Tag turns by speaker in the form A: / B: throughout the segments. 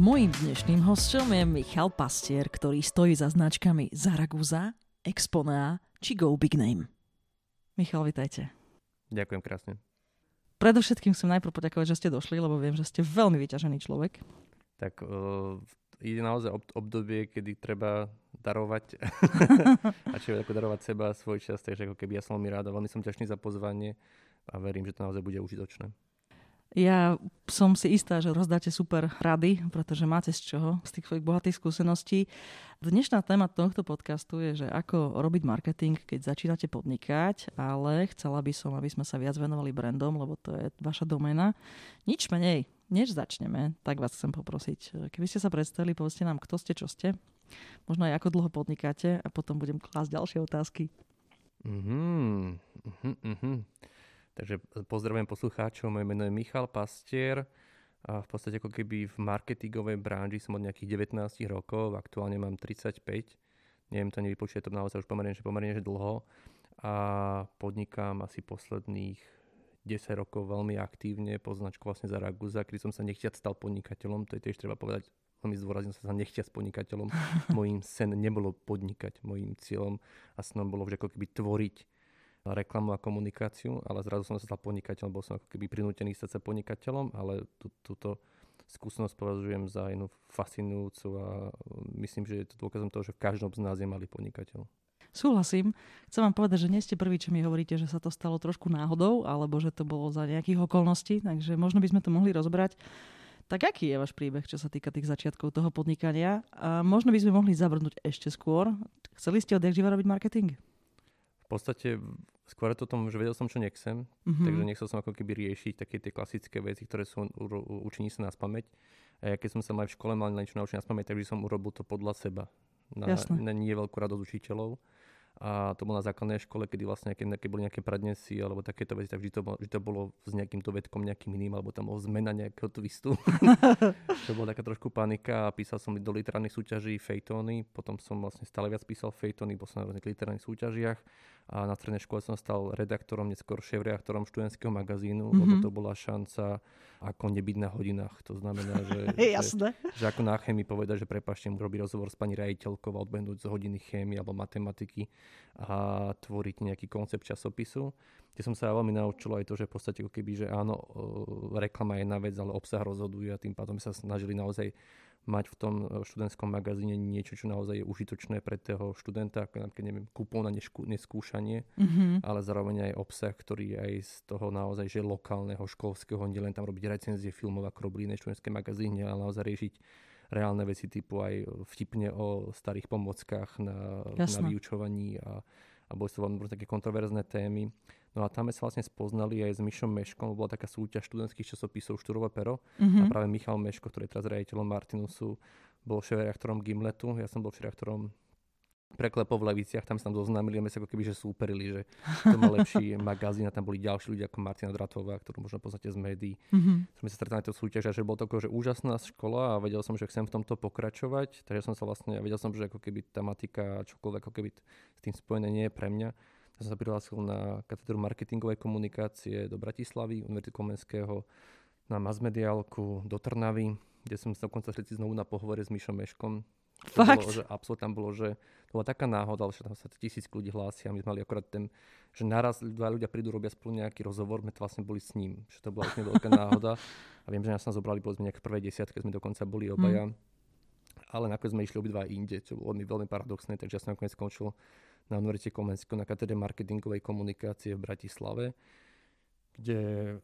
A: Mojím dnešným hostom je Michal Pastier, ktorý stojí za značkami Zaragoza, Exponea či Go Big Name. Michal, vitajte.
B: Ďakujem krásne.
A: Predovšetkým chcem najprv poďakovať, že ste došli, lebo viem, že ste veľmi vyťažený človek.
B: Tak uh, ide naozaj ob- obdobie, kedy treba darovať a čo ako darovať seba svoj čas, takže ako keby ja som veľmi rád a veľmi som ťažný za pozvanie a verím, že to naozaj bude užitočné.
A: Ja som si istá, že rozdáte super rady, pretože máte z čoho, z tých svojich bohatých skúseností. Dnešná téma tohto podcastu je, že ako robiť marketing, keď začínate podnikať, ale chcela by som, aby sme sa viac venovali brandom, lebo to je vaša domena. Nič menej, než začneme, tak vás chcem poprosiť, keby ste sa predstavili, povedzte nám, kto ste, čo ste, možno aj ako dlho podnikáte a potom budem klásť ďalšie otázky.
B: Mhm, mhm, mhm. Takže pozdravujem poslucháčov, moje meno je Michal Pastier a v podstate ako keby v marketingovej branži som od nejakých 19 rokov, aktuálne mám 35, neviem to nevypočítať, to naozaj už pomerne, že pomerne že dlho. A podnikám asi posledných 10 rokov veľmi aktívne po značku vlastne Zaragoza, kedy som sa nechťať stal podnikateľom, to je tiež treba povedať, veľmi zdôraznil som sa nechťať s podnikateľom. Mojím sen nebolo podnikať, mojím cieľom a snom bolo vždy ako keby tvoriť reklamu a komunikáciu, ale zrazu som sa stal podnikateľom, bol som ako keby prinútený stať sa podnikateľom, ale tú, túto skúsenosť považujem za jednu fascinujúcu a myslím, že je to dôkazom toho, že v každom z nás je malý podnikateľ.
A: Súhlasím. Chcem vám povedať, že nie ste prvý, čo mi hovoríte, že sa to stalo trošku náhodou, alebo že to bolo za nejakých okolností, takže možno by sme to mohli rozbrať. Tak aký je váš príbeh, čo sa týka tých začiatkov toho podnikania? A možno by sme mohli zavrnúť ešte skôr. Chceli ste odjak živa robiť marketing?
B: Podstate skôr to tom, že vedel som, čo nechcem, mm-hmm. takže nechcel som ako keby riešiť také tie klasické veci, ktoré sú učení sa na spameť. A ja keď som sa mal v škole mal niečo naučiť na spameť, takže som urobil to podľa seba. Na, na nie veľkú radosť učiteľov. A to bolo na základnej škole, kedy vlastne, keď, keď boli nejaké prednesy alebo takéto veci, tak vždy to, vždy to bolo s nejakým dovedkom, nejakým iným, alebo tam bolo zmena nejakého twistu. to bola taká trošku panika a písal som do literárnych súťaží fejtóny, potom som vlastne stále viac písal fejtóny, bol som na rôznych literárnych súťažiach a na strednej škole som stal redaktorom, neskôr šéf-redaktorom študentského magazínu, mm-hmm. lebo to bola šanca ako nebyť na hodinách. To znamená, že,
A: Jasné.
B: že, že ako na chémii povedať, že prepašte, robiť rozhovor s pani rejiteľkou a odbehnúť z hodiny chémie alebo matematiky a tvoriť nejaký koncept časopisu. Kde som sa veľmi naučil aj to, že v podstate keby, že áno, e, reklama je jedna vec, ale obsah rozhoduje a tým pádom sa snažili naozaj mať v tom e, študentskom magazíne niečo, čo naozaj je užitočné pre toho študenta, napríklad neviem, kupón na neskú, neskúšanie, mm-hmm. ale zároveň aj obsah, ktorý je aj z toho naozaj, že lokálneho, školského, nielen tam robiť recenzie filmov, ako robili na študentskom magazíne, ale naozaj riešiť reálne veci typu aj vtipne o starých pomockách na, na vyučovaní a, a boli to veľmi také kontroverzné témy. No a tam sme sa vlastne spoznali aj s Mišom Meškom, bola taká súťaž študentských časopisov Štúrové pero mm-hmm. a práve Michal Meško, ktorý je teraz riaditeľom Martinusu, bol šéf-reaktorom Gimletu, ja som bol šéf-reaktorom preklepov v Leviciach, tam sa tam zoznámili a my sa ako keby že súperili, že to má lepší magazín a tam boli ďalší ľudia ako Martina Dratová, ktorú možno poznáte z médií. Mm-hmm. Sme sa stretli na súťaž a že bol to ako, že úžasná škola a vedel som, že chcem v tomto pokračovať, takže som sa vlastne, vedel som, že ako keby tematika, čokoľvek ako keby s tým spojené nie je pre mňa ja som sa prihlásil na katedru marketingovej komunikácie do Bratislavy, Univerzitu Komenského, na masmediálku do Trnavy, kde som sa dokonca stretli znovu na pohovore s Mišom Meškom.
A: Fakt?
B: Bolo, že absolútne tam bolo, že to bola taká náhoda, že tam sa tisíc ľudí hlásia a my sme mali akorát ten, že naraz dva ľudia prídu, robia spolu nejaký rozhovor, my to vlastne boli s ním, že to bola úplne veľká náhoda a viem, že nás tam zobrali povedzme nejak v prvej desiatke, sme dokonca boli obaja. Hmm. Ale nakoniec sme išli obidva inde, čo bolo veľmi, veľmi paradoxné, takže ja som nakoniec skončil na Univerzite Komenského na katedre marketingovej komunikácie v Bratislave. Kde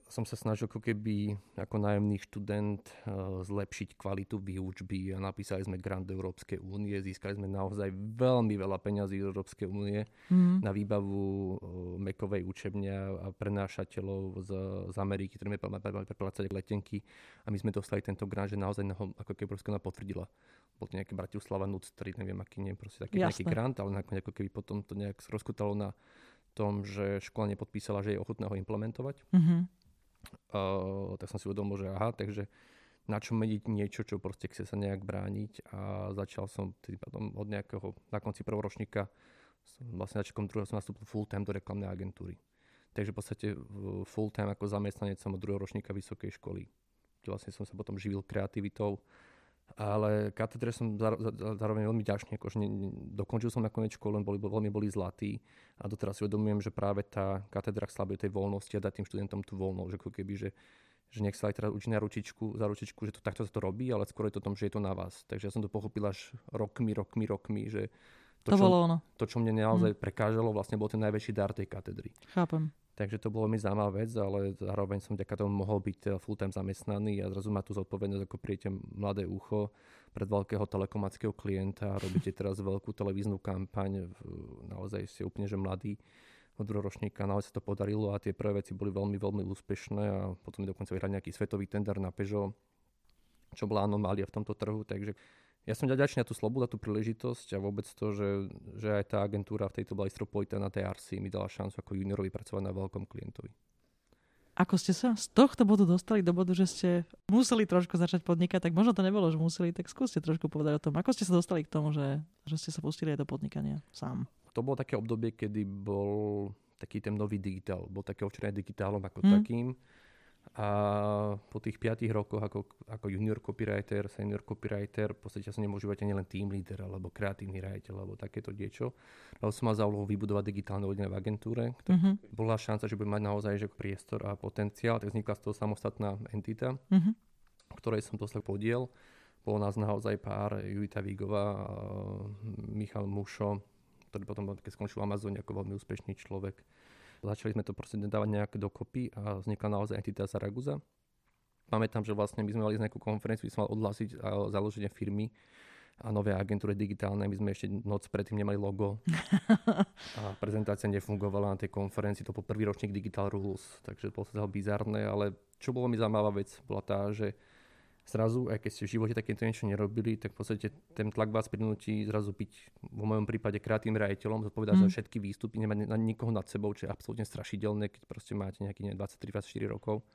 B: som sa snažil ako keby ako nájomný študent uh, zlepšiť kvalitu výučby a napísali sme grant Európskej únie, získali sme naozaj veľmi veľa peňazí z Európskej únie mm. na výbavu uh, mekovej učebne a prenášateľov z, z Ameriky, ktorí mali preplácať letenky a my sme dostali tento grant, že naozaj ho, ako keby Európska potvrdila. Bol to nejaký Bratislava NUC, ktorý neviem, aký neviem, proste taký Jasne. nejaký grant, ale ako keby potom to nejak rozkutalo na tom, že škola nepodpísala, že je ochotná ho implementovať. Mm-hmm. Uh, tak som si uvedomil, že aha, takže na čo meniť niečo, čo proste chce sa nejak brániť a začal som tým potom od nejakého, na konci prvoročníka, vlastne začiatkom druhého som nastúpil full time do reklamnej agentúry. Takže v podstate full time ako zamestnanec som od druhého ročníka vysokej školy. Vlastne som sa potom živil kreativitou ale katedre som zároveň veľmi ďačný, akože dokončil som nakoniec školu, boli, veľmi boli zlatí a doteraz si uvedomujem, že práve tá katedra slabuje tej voľnosti a dá tým študentom tú voľnosť, že keby, že, že nech sa aj teraz učí na ručičku, za ručičku, že to takto sa to robí, ale skôr je to o tom, že je to na vás. Takže ja som to pochopil až rokmi, rokmi, rokmi, že
A: to, to čo, bolo ono.
B: To, čo mne naozaj hmm. prekážalo, vlastne bol ten najväčší dar tej katedry.
A: Chápem.
B: Takže to bolo mi zaujímavá vec, ale zároveň som vďaka tomu mohol byť teda full-time zamestnaný a zrazu má tu zodpovednosť, ako prijete mladé ucho pred veľkého telekomackého klienta robíte teraz veľkú televíznu kampaň, naozaj ste úplne že mladý od druhoročníka, naozaj sa to podarilo a tie prvé veci boli veľmi, veľmi úspešné a potom dokonca vyhrali nejaký svetový tender na Peugeot, čo bola anomália v tomto trhu, takže ja som ďačný na tú slobodu, tú príležitosť a vôbec to, že, že aj tá agentúra v tejto oblasti na tej RC mi dala šancu ako juniorovi pracovať na veľkom klientovi.
A: Ako ste sa z tohto bodu dostali do bodu, že ste museli trošku začať podnikať, tak možno to nebolo, že museli, tak skúste trošku povedať o tom. Ako ste sa dostali k tomu, že, že ste sa pustili aj do podnikania sám?
B: To bolo také obdobie, kedy bol taký ten nový digitál, bol také ovčené digitálom ako hmm. takým a po tých 5 rokoch ako, ako junior copywriter, senior copywriter, v podstate sa nemôžete ani len team leader alebo kreatívny riaditeľ alebo takéto niečo. Ale som mal za úlohu vybudovať digitálne oddelenie v agentúre. Mm-hmm. Bola šanca, že budem mať naozaj že priestor a potenciál, tak vznikla z toho samostatná entita, mm-hmm. ktorej som dostal podiel. Bolo nás naozaj pár, Judita Vígová, Michal Mušo, ktorý potom keď skončil v Amazone ako veľmi úspešný človek Začali sme to proste dávať nejak dokopy a vznikla naozaj entita Zaragoza. Pamätám, že vlastne my sme mali nejakú konferenciu, sme mali odhlásiť založenie firmy a nové agentúre digitálne. My sme ešte noc predtým nemali logo a prezentácia nefungovala na tej konferencii. To bol prvý ročník Digital Rules, takže bolo to bizarné, ale čo bolo mi zaujímavá vec, bola tá, že zrazu, aj keď ste v živote takéto niečo nerobili, tak v podstate ten tlak vás prinúti zrazu byť vo mojom prípade kreatívnym riaditeľom, zodpovedať mm. za všetky výstupy, nemať na nikoho nad sebou, čo je absolútne strašidelné, keď proste máte nejakých 23-24 rokov.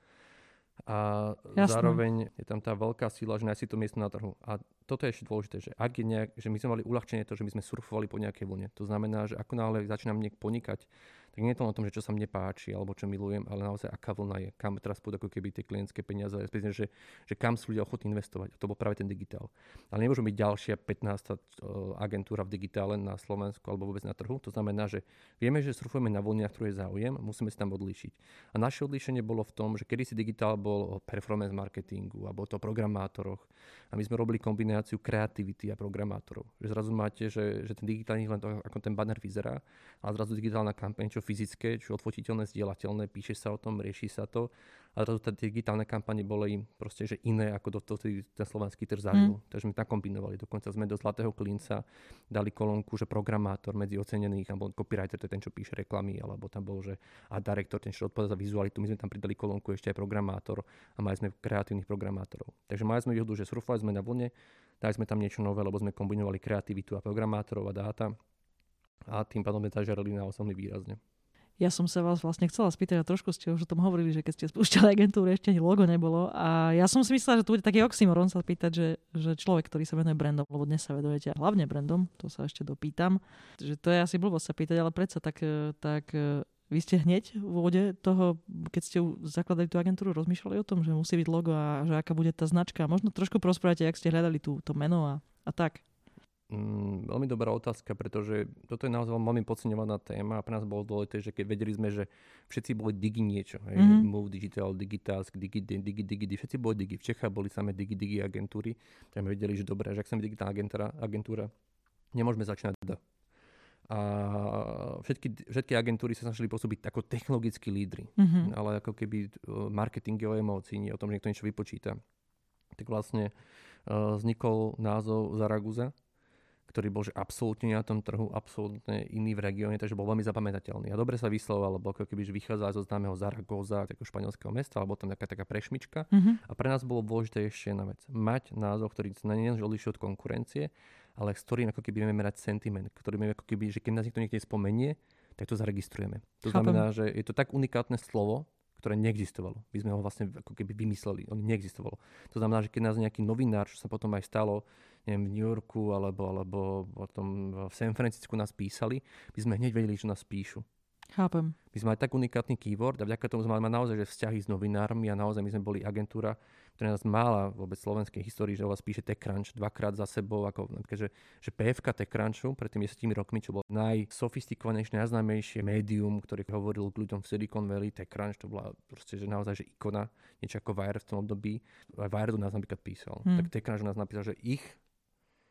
B: A Jasne. zároveň je tam tá veľká sila, že nájsť si to miesto na trhu. A toto je ešte dôležité, že ak je nejak, že my sme mali uľahčenie to, že my sme surfovali po nejakej vlne. To znamená, že ako náhle začínam niek ponikať, tak nie je to o tom, že čo sa mne páči alebo čo milujem, ale naozaj aká vlna je, kam teraz pôjdu ako keby tie klientské peniaze, respektíve, že, že kam sú ľudia ochotní investovať. A to bol práve ten digitál. Ale nemôže byť ďalšia 15 agentúra v digitále na Slovensku alebo vôbec na trhu. To znamená, že vieme, že surfujeme na vlniach, ktoré je záujem, musíme si tam odlíšiť. A naše odlíšenie bolo v tom, že kedy si digitál bol o performance marketingu alebo to o programátoroch. A my sme robili kombináciu kreativity a programátorov. Že zrazu máte, že, že ten digitál nie je len to, ako ten banner vyzerá, ale zrazu digitálna kampaň, čo fyzické, čo odfotiteľné, zdieľateľné, píše sa o tom, rieši sa to. A to tie digitálne kampane boli proste že iné, ako do toho ten slovenský trh zažil. Mm. Takže sme tam kombinovali. Dokonca sme do Zlatého klinca dali kolónku, že programátor medzi ocenených, alebo copywriter, to je ten, čo píše reklamy, alebo tam bol, že a director, ten, čo odpoveda za vizualitu. My sme tam pridali kolónku ešte aj programátor a mali sme kreatívnych programátorov. Takže mali sme výhodu, že surfovali sme na vlne, dali sme tam niečo nové, lebo sme kombinovali kreativitu a programátorov a dáta a tým pádom sme zažarili na osobný výrazne.
A: Ja som sa vás vlastne chcela spýtať, a trošku ste už o tom hovorili, že keď ste spúšťali agentúru, ešte ani logo nebolo. A ja som si myslela, že to bude taký oxymoron sa pýtať, že, že človek, ktorý sa venuje brandom, lebo dnes sa vedujete hlavne brandom, to sa ešte dopýtam, že to je asi blbosť sa pýtať, ale predsa tak, tak vy ste hneď v úvode toho, keď ste zakladali tú agentúru, rozmýšľali o tom, že musí byť logo a že aká bude tá značka. Možno trošku prosprávate, jak ste hľadali tú, to meno a, a tak.
B: Mm, veľmi dobrá otázka, pretože toto je naozaj veľmi podceňovaná téma a pre nás bolo dôležité, že keď vedeli sme, že všetci boli digi niečo, hej, mm-hmm. Move Digital, Digitask, Digi, Digi, Digi, Digi, všetci boli digi. V Čechách boli samé Digi, Digi agentúry, tak sme vedeli, že dobré, že ak sme digitálna agentúra, agentúra, nemôžeme začínať D. a všetky, všetky agentúry sa snažili pôsobiť ako technologickí lídry,
A: Mhm.
B: ale ako keby eh, marketing je o emócii, nie o tom, že niekto niečo vypočíta. Tak vlastne eh, vznikol názov Zaragoza, ktorý bol že absolútne na tom trhu, absolútne iný v regióne, takže bol veľmi zapamätateľný. A dobre sa vyslovoval, lebo ako keby že vychádza zo známeho Zaragoza, takého španielského mesta, alebo tam taká, taká prešmička.
A: Mhm.
B: A pre nás bolo dôležité ešte jedna vec. Mať názov, ktorý sa nie odlišuje od konkurencie, ale s ktorým ako keby vieme merať sentiment, ktorý vieme ako keby, že keď nás niekto niekde spomenie, tak to zaregistrujeme. To
A: Chápem.
B: znamená, že je to tak unikátne slovo, ktoré neexistovalo. My sme ho vlastne ako keby vymysleli, on neexistovalo. To znamená, že keď nás nejaký novinár, čo sa potom aj stalo, neviem, v New Yorku alebo, alebo potom v San Francisku nás písali, by sme hneď vedeli, že nás píšu.
A: Chápem.
B: My sme mali tak unikátny keyword a vďaka tomu sme mali naozaj že vzťahy s novinármi a naozaj my sme boli agentúra, ktorá nás mala vôbec slovenskej histórii, že o vás píše TechCrunch dvakrát za sebou, ako napríklad, že, že PFK TechCrunchu pred tými 10 rokmi, čo bolo najsofistikovanejšie, najznámejšie médium, ktoré hovoril k ľuďom v Silicon Valley, TechCrunch, to bola proste, že naozaj že ikona, niečo ako Wired v tom období. Aj Wired nás napríklad písal.
A: Hmm.
B: Tak TechCrunch nás napísal, že ich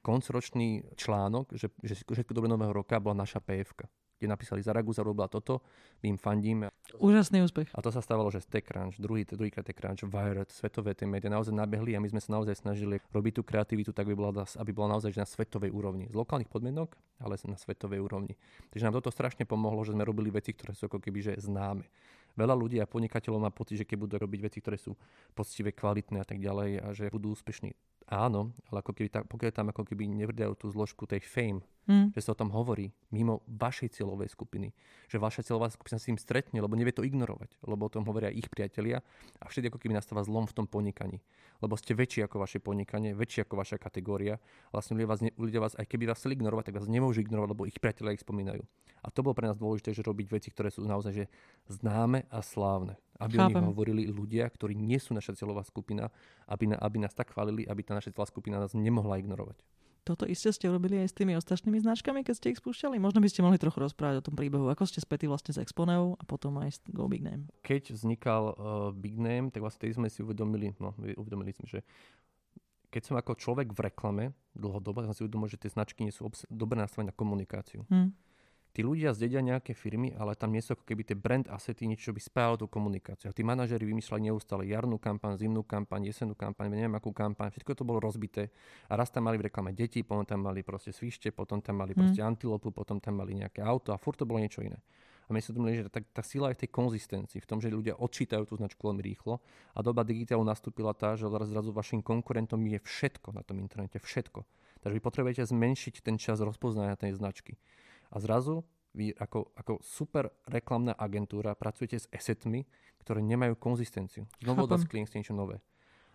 B: koncročný článok, že, že všetko dobre nového roka bola naša PFK kde napísali Zaragoza robila toto, my im fandíme.
A: Úžasný úspech.
B: A to sa stávalo, že z TechCrunch, druhý, druhýkrát TechCrunch, Wired, svetové tie médiá naozaj nabehli a my sme sa naozaj snažili robiť tú kreativitu tak, aby bola, aby bola naozaj na svetovej úrovni. Z lokálnych podmienok, ale na svetovej úrovni. Takže nám toto strašne pomohlo, že sme robili veci, ktoré sú ako keby že známe. Veľa ľudí a podnikateľov má pocit, že keď budú robiť veci, ktoré sú poctivé, kvalitné a tak ďalej a že budú úspešní. Áno, ale ako keby ta, pokiaľ tam ako keby nevrdajú tú zložku tej fame,
A: Hm.
B: že sa o tom hovorí mimo vašej cieľovej skupiny. Že vaša cieľová skupina sa s tým stretne, lebo nevie to ignorovať, lebo o tom hovoria ich priatelia a vtedy ako keby nastáva zlom v tom podnikaní. Lebo ste väčší ako vaše podnikanie, väčší ako vaša kategória. Vlastne ľudia vás, ľudia vás aj keby vás chceli ignorovať, tak vás nemôžu ignorovať, lebo ich priatelia ich spomínajú. A to bolo pre nás dôležité, že robiť veci, ktoré sú naozaj že známe a slávne. Aby o nich
A: Chápem.
B: hovorili ľudia, ktorí nie sú naša cieľová skupina, aby, na, aby nás tak chválili, aby tá naša cieľová skupina nás nemohla ignorovať.
A: Toto isté ste robili aj s tými ostatnými značkami, keď ste ich spúšťali? Možno by ste mohli trochu rozprávať o tom príbehu. Ako ste spätí vlastne s Exponeou a potom aj s Go Big Name.
B: keď vznikal uh, Big Name, tak vlastne tedy sme si uvedomili, no, uvedomili sme, že keď som ako človek v reklame dlhodobo, tak som si uvedomil, že tie značky nie sú obs- dobre nastavené na komunikáciu.
A: Hm.
B: Tí ľudia zdedia nejaké firmy, ale tam nie sú ako keby tie brand asety, niečo čo by spájalo tú komunikáciu. A tí manažeri vymýšľali neustále jarnú kampaň, zimnú kampaň, jesennú kampaň, neviem akú kampaň, všetko to bolo rozbité. A raz tam mali v reklame deti, potom tam mali proste svište, potom tam mali proste antilopu, potom tam mali nejaké auto a furt to bolo niečo iné. A my si uvedomili, že tá, tá sila je v tej konzistencii, v tom, že ľudia odčítajú tú značku veľmi rýchlo a doba digitálu nastúpila tá, že zrazu zrazu vašim konkurentom je všetko na tom internete, všetko. Takže vy potrebujete zmenšiť ten čas rozpoznania tej značky. A zrazu vy ako, ako super reklamná agentúra pracujete s assetmi, ktoré nemajú konzistenciu. Znovu od vás klient niečo nové.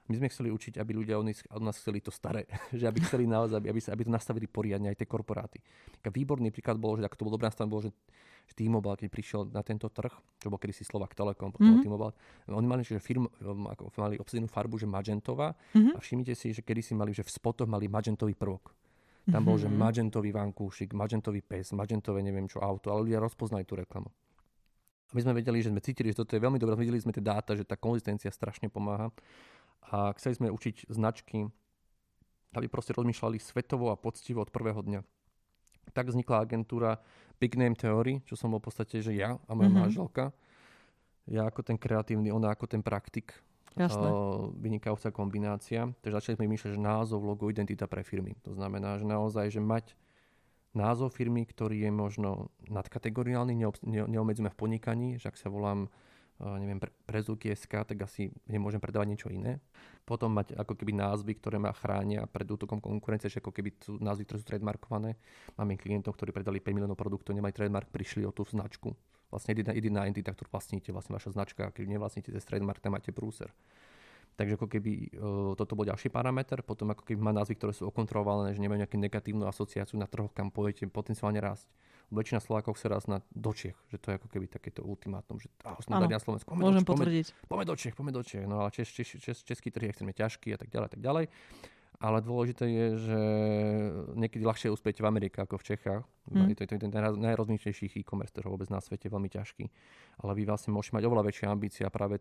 B: My sme chceli učiť, aby ľudia od nás, od nás chceli to staré. že aby chceli naozaj, aby, aby, sa, aby to nastavili poriadne aj tie korporáty. Taká výborný príklad bol, že ako to bol dobrý nastavený, bol, že, že T-Mobile, keď prišiel na tento trh, čo bol kedysi Slovak Telekom, potom
A: Mhm.
B: mm-hmm. T-Mobile, oni mali, že firm, um, ako, mali obsadenú farbu, že magentová
A: Mhm.
B: a všimnite si, že kedysi mali, že v spotoch mali magentový prvok. Tam bol, že
A: Mhm.
B: magentový vankúšik, magentový pes, magentové neviem čo auto, ale ľudia rozpoznali tú reklamu. A my sme vedeli, že sme cítili, že toto je veľmi dobré, videli sme tie dáta, že tá konzistencia strašne pomáha. A chceli sme učiť značky, aby proste rozmýšľali svetovo a poctivo od prvého dňa. Tak vznikla agentúra Big Name Theory, čo som bol v podstate, že ja a moja
A: Mhm.
B: mm-hmm. manželka. Ja ako ten kreatívny, ona ako ten praktik.
A: Jasné.
B: O, vynikajúca kombinácia. Takže začali sme myšľať, že názov, logo, identita pre firmy. To znamená, že naozaj, že mať názov firmy, ktorý je možno nadkategoriálny, neob, ne, neobmedzíme v podnikaní, že ak sa volám uh, neviem, pre, SK, tak asi nemôžem predávať niečo iné. Potom mať ako keby názvy, ktoré ma chránia pred útokom konkurencie, že ako keby sú názvy, ktoré sú trademarkované. Máme klientov, ktorí predali 5 miliónov produktov, nemali trademark, prišli o tú značku. Vlastne jediná, jediná entita, ktorú vlastníte, vlastne vaša značka, keď nevlastníte cez trademark, tam máte prúser. Takže ako keby uh, toto bol ďalší parameter, potom ako keby má názvy, ktoré sú okontrolované, že nemajú nejakú negatívnu asociáciu na trhoch, kam pôjdete potenciálne rásť. Väčšina Slovákov chce rásť na do Čech, že to je ako keby takéto ultimátum, že ah, dali na Slovensku, poďme
A: Môžem
B: do, Čech, poďme,
A: potvrdiť.
B: poďme do Čech, poďme do Čech. No ale čes, čes, čes, český trh je extrémne ťažký a tak ďalej, tak ďalej. Ale dôležité je, že niekedy ľahšie uspieť v Amerike ako v Čechách.
A: Hm.
B: Mm. To je to jeden z najroz- najrozličnejších e-commerce trhov vôbec na svete, veľmi ťažký. Ale vy vlastne môžete mať oveľa väčšie ambície a práve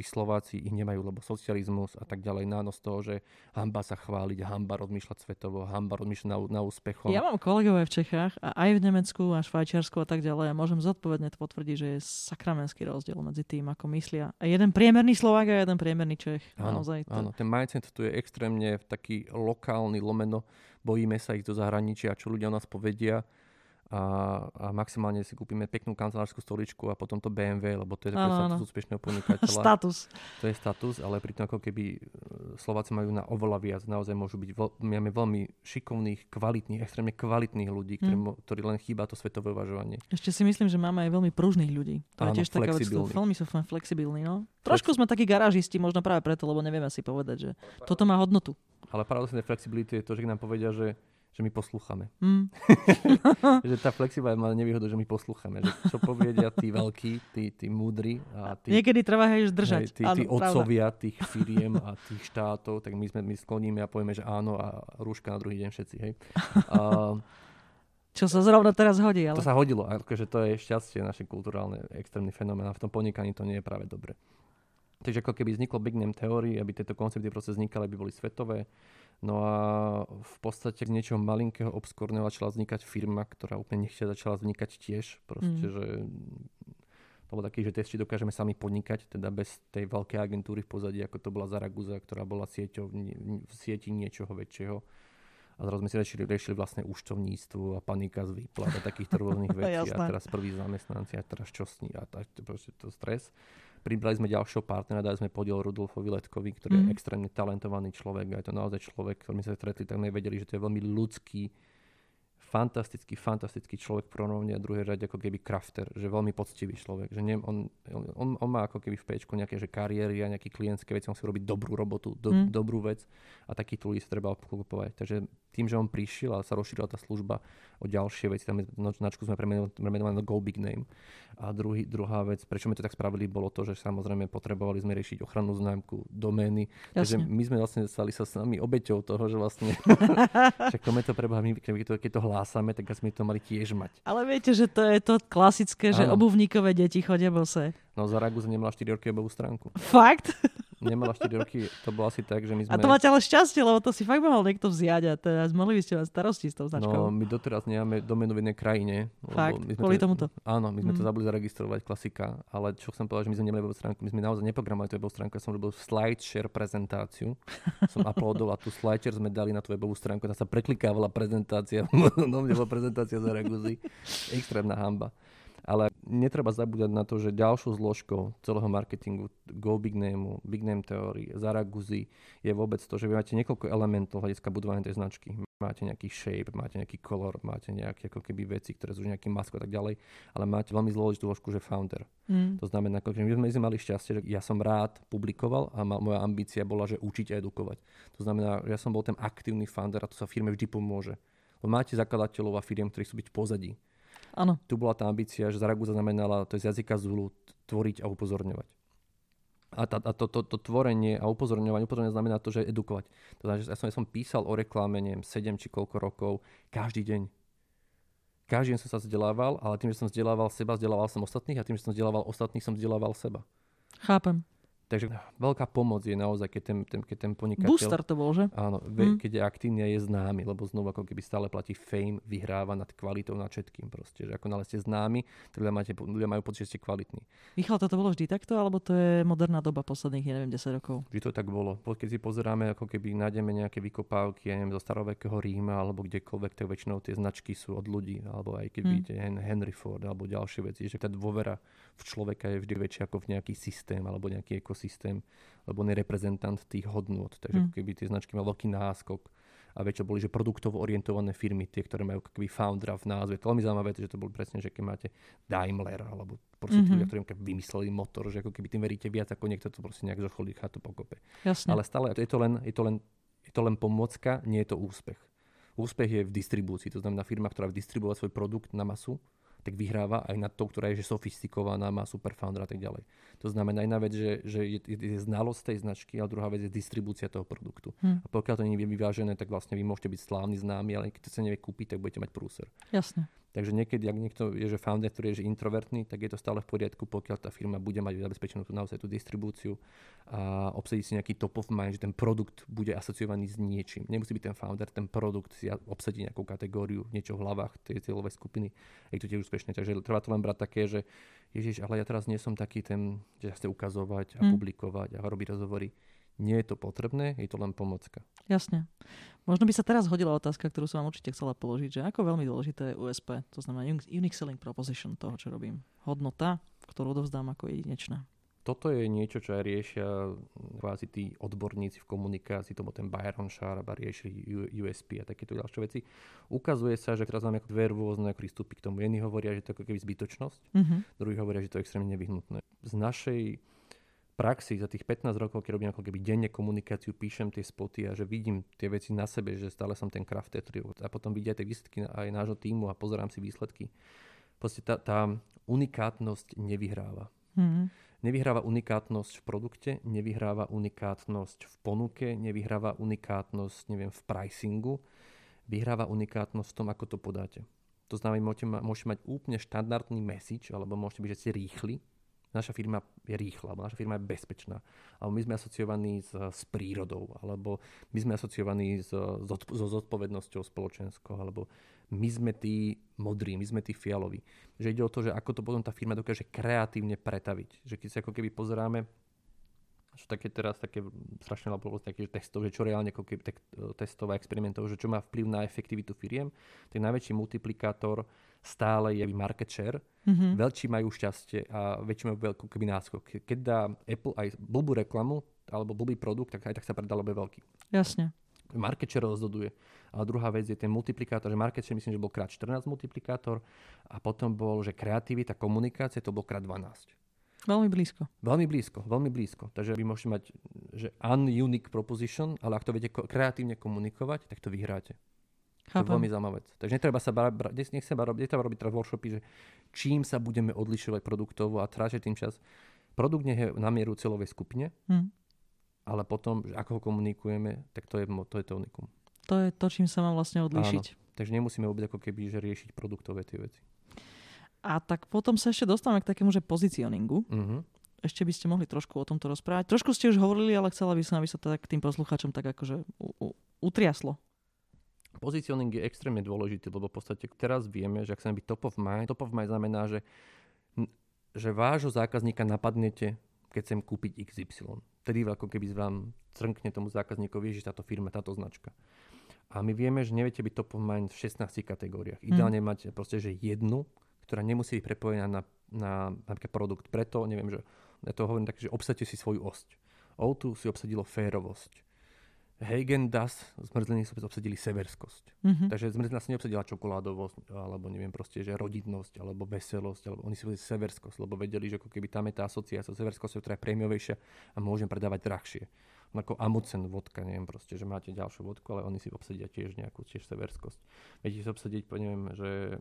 B: tí Slováci ich nemajú, lebo socializmus a tak ďalej, nános toho, že hamba sa chváliť, hamba rozmýšľať svetovo, hamba rozmýšľať na, na úspechom.
A: Ja mám kolegov aj v Čechách a aj v Nemecku a Švajčiarsku a tak ďalej a môžem zodpovedne to potvrdiť, že je sakramenský rozdiel medzi tým, ako myslia. A jeden priemerný Slovák a jeden priemerný Čech.
B: Áno,
A: Naozaj to...
B: áno, ten mindset tu je extrémne taký lokálny, lomeno, bojíme sa ich do zahraničia, čo ľudia o nás povedia a, a maximálne si kúpime peknú kancelárskú stoličku a potom to BMW, lebo to je taký status úspešného podnikateľa.
A: status.
B: To je status, ale pritom ako keby e, Slováci majú na oveľa viac. Naozaj môžu byť, veľ, máme veľmi šikovných, kvalitných, extrémne kvalitných ľudí, ktorí, mm. ktorí len chýba to svetové uvažovanie.
A: Ešte si myslím, že máme aj veľmi pružných ľudí. To je tiež taká vec, veľmi sú flexibilní. No? Trošku sme takí garážisti, možno práve preto, lebo nevieme si povedať, že toto má hodnotu.
B: Ale paradoxne flexibility je to, že nám povedia, že že my poslúchame. Mm. že tá flexibilita má nevýhodu, že my poslúchame. Že čo povedia tí veľkí, tí, tí múdri. A tí,
A: Niekedy treba aj držať.
B: Hej, tí, áno, tí otcovia tých firiem a tých štátov, tak my, sme, my skloníme a povieme, že áno a rúška na druhý deň všetci. Hej. A,
A: čo sa zrovna teraz hodí. Ale...
B: To sa hodilo. Akože to je šťastie naše kulturálne extrémny fenomén a v tom podnikaní to nie je práve dobre. Takže ako keby vzniklo Big Name Theory, aby tieto koncepty proste vznikali, aby boli svetové, No a v podstate z niečoho malinkého, obskúrneho začala vznikať firma, ktorá úplne nechťa začala vznikať tiež. Proste, mm. že to bol taký, že tiež dokážeme sami podnikať, teda bez tej veľkej agentúry v pozadí, ako to bola Zaraguza, ktorá bola sieťou, v sieti niečoho väčšieho. A zrazu sme si riešili, riešili vlastné účtovníctvo a panika z výplat a takýchto rôznych vecí. a teraz prvý zamestnanci a teraz čo s ní a tak, to to stres. Pribrali sme ďalšieho partnera, dali sme podiel Rudolfovi Letkovi, ktorý mm. je mhm. extrémne talentovaný človek a je to naozaj človek, ktorý sme sa stretli, tak sme vedeli, že to je veľmi ľudský, fantastický, fantastický človek v pronovne a druhej rade ako keby crafter, že veľmi poctivý človek, že nie, on, on, on, má ako keby v pečku nejaké že kariéry a nejaké klientské veci, on si robiť dobrú robotu, do, mm. dobrú vec a takýchto ľudí sa treba obklupovať. Takže tým, že on prišiel a sa rozšírila tá služba o ďalšie veci, tam značku sme premenovali na Go Big Name. A druhý, druhá vec, prečo sme to tak spravili, bolo to, že samozrejme potrebovali sme riešiť ochrannú známku, domény. Jasne. Takže my sme vlastne stali sa s nami obeťou toho, že vlastne, že to prebáha, keď to, keď to hlásame, tak sme to mali tiež mať.
A: Ale viete, že to je to klasické, že ano. obuvníkové deti chodia bose.
B: No Zaragoza nemala 4 roky webovú stránku.
A: Fakt?
B: Nemala 4 roky, to bolo asi tak, že my sme...
A: A to máte ale šťastie, lebo to si fakt mohol niekto vziať a teraz mohli by ste mať starosti s tou značkou.
B: No, my doteraz nemáme domenu v jednej krajine.
A: Fakt? My sme Kvôli to, tomuto?
B: Áno, my sme mm. to zabudli zaregistrovať, klasika. Ale čo chcem povedať, že my sme nemali webovú stránku, my sme naozaj neprogramovali tú webovú stránku, ja som robil slideshare prezentáciu, som uploadoval tú slideshare, sme dali na tú webovú stránku, tam sa preklikávala prezentácia, no bola prezentácia Zaragozy. Extrémna hamba. Ale netreba zabúdať na to, že ďalšou zložkou celého marketingu Go Big Name, Big Name Theory, Zaraguzy je vôbec to, že vy máte niekoľko elementov hľadiska budovania tej značky. Máte nejaký shape, máte nejaký color, máte nejaké ako keby veci, ktoré sú nejaký masko a tak ďalej, ale máte veľmi zložitú zložku, že founder. Mm. To znamená, že my sme, mali šťastie, že ja som rád publikoval a ma, moja ambícia bola, že učiť a edukovať. To znamená, že ja som bol ten aktívny founder a to sa firme vždy pomôže. Lebo máte zakladateľov a firiem, ktorí chcú byť pozadí
A: Áno.
B: Tu bola tá ambícia, že Zaragoza znamenala, to je z jazyka Zulu, tvoriť a upozorňovať. A, tá, a to, to, to, tvorenie a upozorňovanie, upozorňovanie znamená to, že edukovať. To znamená, že ja som, ja som písal o reklame, neviem, 7 či koľko rokov, každý deň. Každý deň som sa vzdelával, ale tým, že som vzdelával seba, vzdelával som ostatných a tým, že som vzdelával ostatných, som vzdelával seba.
A: Chápem.
B: Takže veľká pomoc je naozaj, keď ten, ten, keď ten podnikateľ...
A: Booster to bol, že?
B: Áno, hmm. keď je aktívny a je známy, lebo znovu ako keby stále platí fame, vyhráva nad kvalitou, nad všetkým proste. Že ako nále ste známi, tak ľudia, máte, ľudia majú pocit, že ste kvalitní.
A: Michal, toto bolo vždy takto, alebo to je moderná doba posledných, ja neviem, 10 rokov?
B: Vždy to tak bolo. Keď si pozeráme, ako keby nájdeme nejaké vykopávky, ja neviem, zo starovekého Ríma, alebo kdekoľvek, tak väčšinou tie značky sú od ľudí, alebo aj keď hmm. vidíte Henry Ford, alebo ďalšie veci, že tá dôvera v človeka je vždy väčšia ako v nejaký systém alebo nejaký ekosystém lebo on je reprezentant tých hodnôt. Takže mm. keby tie značky mal veľký náskok a väčšie boli, že produktovo orientované firmy, tie, ktoré majú keby foundera v názve. To veľmi zaujímavé, že to bolo presne, že keď máte Daimler alebo proste mm-hmm. ľudia, ktorí vymysleli motor, že ako keby tým veríte viac ako niekto to proste nejak zocholí chatu pokope.
A: Jasne.
B: Ale stále je to, len, je, to len, je to len pomocka, nie je to úspech. Úspech je v distribúcii, to znamená firma, ktorá distribuuje svoj produkt na masu tak vyhráva aj nad tou, ktorá je že sofistikovaná, má super founder a tak ďalej. To znamená jedna vec, že, že je, je, znalosť tej značky, ale druhá vec je distribúcia toho produktu. Hmm. A pokiaľ to nie je vyvážené, tak vlastne vy môžete byť slávny, známy, ale keď to sa nevie kúpiť, tak budete mať prúser.
A: Jasne.
B: Takže niekedy, ak niekto je, že founder, ktorý je že introvertný, tak je to stále v poriadku, pokiaľ tá firma bude mať zabezpečenú tú naozaj tú distribúciu a obsadí si nejaký top of mind, že ten produkt bude asociovaný s niečím. Nemusí byť ten founder, ten produkt si obsadí nejakú kategóriu, niečo v hlavách tej cieľovej skupiny. Je to tiež úspešné. Takže treba to len brať také, že Ježiš, ale ja teraz nie som taký ten, že sa chce ukazovať a hmm. publikovať a robiť rozhovory nie je to potrebné, je to len pomocka.
A: Jasne. Možno by sa teraz hodila otázka, ktorú som vám určite chcela položiť, že ako veľmi dôležité je USP, to znamená Unique Selling Proposition toho, čo robím. Hodnota, ktorú odovzdám ako jedinečná.
B: Toto je niečo, čo aj riešia kvázi tí odborníci v komunikácii, to bol ten Byron Sharp a rieši USP a takéto ďalšie veci. Ukazuje sa, že teraz máme dve rôzne prístupy k tomu. Jedni hovoria, že to je ako keby zbytočnosť, uh-huh. druhí hovoria, že to je extrémne nevyhnutné. Z našej praxi za tých 15 rokov, keď robím ako keby denne komunikáciu, píšem tie spoty a že vidím tie veci na sebe, že stále som ten crafter a potom vidia tie výsledky aj nášho týmu a pozerám si výsledky. Proste tá, tá unikátnosť nevyhráva. Mm-hmm. Nevyhráva unikátnosť v produkte, nevyhráva unikátnosť v ponuke, nevyhráva unikátnosť, neviem, v pricingu, vyhráva unikátnosť v tom, ako to podáte. To znamená, môžete, ma, môžete mať úplne štandardný message, alebo môžete byť, že ste rýchli, naša firma je rýchla, alebo naša firma je bezpečná, alebo my sme asociovaní s, s prírodou, alebo my sme asociovaní s, so zodpovednosťou spoločenskou, alebo my sme tí modrí, my sme tí fialoví. Že ide o to, že ako to potom tá firma dokáže kreatívne pretaviť. Že keď sa ako keby pozeráme čo také teraz také strašne veľa takých testov, že čo reálne ako keby testov a experimentov, že čo má vplyv na efektivitu firiem. Ten najväčší multiplikátor stále je market share. Mm-hmm. Veľší majú šťastie a väčší majú veľkú keby náskok. Keď dá Apple aj blbú reklamu alebo blbý produkt, tak aj tak sa predá, lebo je veľký.
A: Jasne.
B: Market share rozhoduje. A druhá vec je ten multiplikátor, že market share myslím, že bol krát 14 multiplikátor a potom bol, že kreativita, komunikácia, to bol krát 12.
A: Veľmi blízko.
B: Veľmi blízko, veľmi blízko. Takže vy môžete mať že ununique proposition, ale ak to viete kreatívne komunikovať, tak to vyhráte. Chápem. To je veľmi zaujímavá vec. Takže netreba sa bara, bra, nechcem robiť, netreba robiť teraz workshopy, že čím sa budeme odlišovať produktovo a trážiť tým čas. Produkt nech je na mieru celovej skupine, hmm. ale potom, že ako ho komunikujeme, tak to je to, je to unikum.
A: To je to, čím sa mám vlastne odlišiť.
B: Áno. Takže nemusíme vôbec ako keby že riešiť produktové tie veci.
A: A tak potom sa ešte dostávame k takému, že pozicioningu. Uh-huh. Ešte by ste mohli trošku o tomto rozprávať. Trošku ste už hovorili, ale chcela by som, aby sa to tak tým poslucháčom tak akože u, u, utriaslo.
B: Positioning je extrémne dôležitý, lebo v podstate teraz vieme, že ak sa byť top of mind, top of mind znamená, že, že vášho zákazníka napadnete, keď chcem kúpiť XY. Tedy ako keby vám crnkne tomu zákazníkovi, že táto firma, táto značka. A my vieme, že neviete byť top of mind v 16 kategóriách. Ideálne hmm. máte proste, že jednu, ktorá nemusí byť prepojená na, na napríklad produkt. Preto, neviem, že ja to hovorím tak, že obsadte si svoju osť. O2 si obsadilo férovosť. Hagen Das zmrzliny si obsadili severskosť. Mm-hmm. Takže zmrzlina sa neobsadila čokoládovosť, alebo neviem proste, že rodinnosť, alebo veselosť, alebo oni si obsadili severskosť, lebo vedeli, že ako keby tam je tá asociácia severskosť, ktorá je prémiovejšia a môžem predávať drahšie. Ako Amucen vodka, neviem proste, že máte ďalšiu vodku, ale oni si obsadia tiež nejakú tiež severskosť. Viete si obsadiť, neviem, že,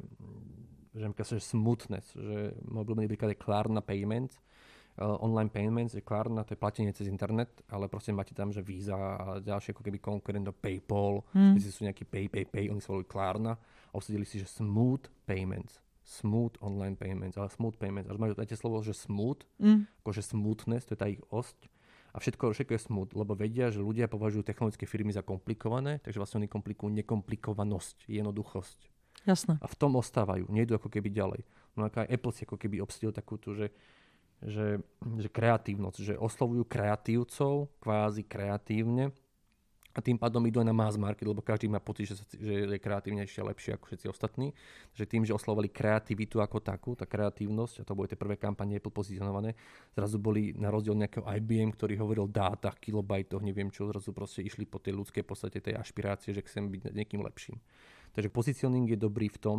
B: že, že, smoothness, že môj obľúbený príklad je Klarna Payments, online payments, je Klarna, to je platenie cez internet, ale proste máte tam, že Visa a ďalšie ako keby konkurent do PayPal, mm. sú nejaký Pay, Pay, Pay, oni sa volili Klarna a obsadili si, že Smooth Payments smooth online payments, ale smooth payments. Až majú dáte slovo, že smooth, mm. akože smoothness, to je tá ich osť. A všetko, všetko je smooth, lebo vedia, že ľudia považujú technologické firmy za komplikované, takže vlastne oni komplikujú nekomplikovanosť, jednoduchosť.
A: Jasné.
B: A v tom ostávajú, nejdu ako keby ďalej. No ako aj Apple si ako keby obsadil takúto, že že, že kreatívnosť, že oslovujú kreatívcov kvázi kreatívne a tým pádom idú aj na mass market, lebo každý má pocit, že, že je kreatívnejšie a lepšie ako všetci ostatní. Že tým, že oslovovali kreativitu ako takú, tá kreatívnosť, a to boli tie prvé kampanie Apple pozicionované, zrazu boli na rozdiel nejakého IBM, ktorý hovoril o dátach, kilobajtoch, neviem čo, zrazu proste išli po tej ľudskej podstate tej ašpirácie, že chcem byť niekým lepším. Takže positioning je dobrý v tom,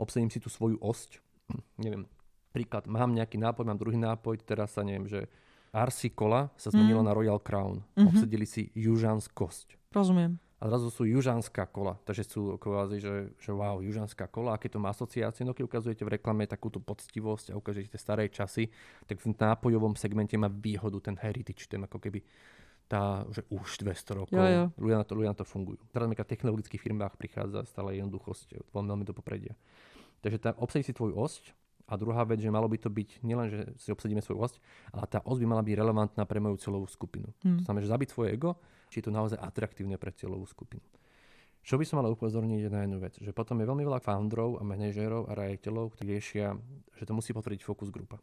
B: obsadím si tú svoju osť, neviem, Príklad, mám nejaký nápoj, mám druhý nápoj, teraz sa neviem, že RC Cola sa zmenilo mm. na Royal Crown. Mm-hmm. Obsadili si južanskosť.
A: Rozumiem.
B: A zrazu sú južanská kola. Takže sú kvázi, že, že wow, južanská kola, aké to má asociácie. No keď ukazujete v reklame takúto poctivosť a ukážete staré časy, tak v nápojovom segmente má výhodu ten heritage, ten ako keby tá, že už 200 rokov. Jo, jo. Ľudia, na to, ľudia na to fungujú. Teraz v technologických firmách prichádza stále jednoduchosť veľmi do popredia. Takže tá, obsadí si tvoju osť a druhá vec, že malo by to byť nielen, že si obsadíme svoju osť, ale tá osť by mala byť relevantná pre moju celovú skupinu. Hmm. To znamená, že zabiť svoje ego, či je to naozaj atraktívne pre celovú skupinu. Čo by som mal upozorniť na jednu vec, že potom je veľmi veľa founderov a manažérov a riaditeľov, ktorí riešia, že to musí potvrdiť fokus grupa.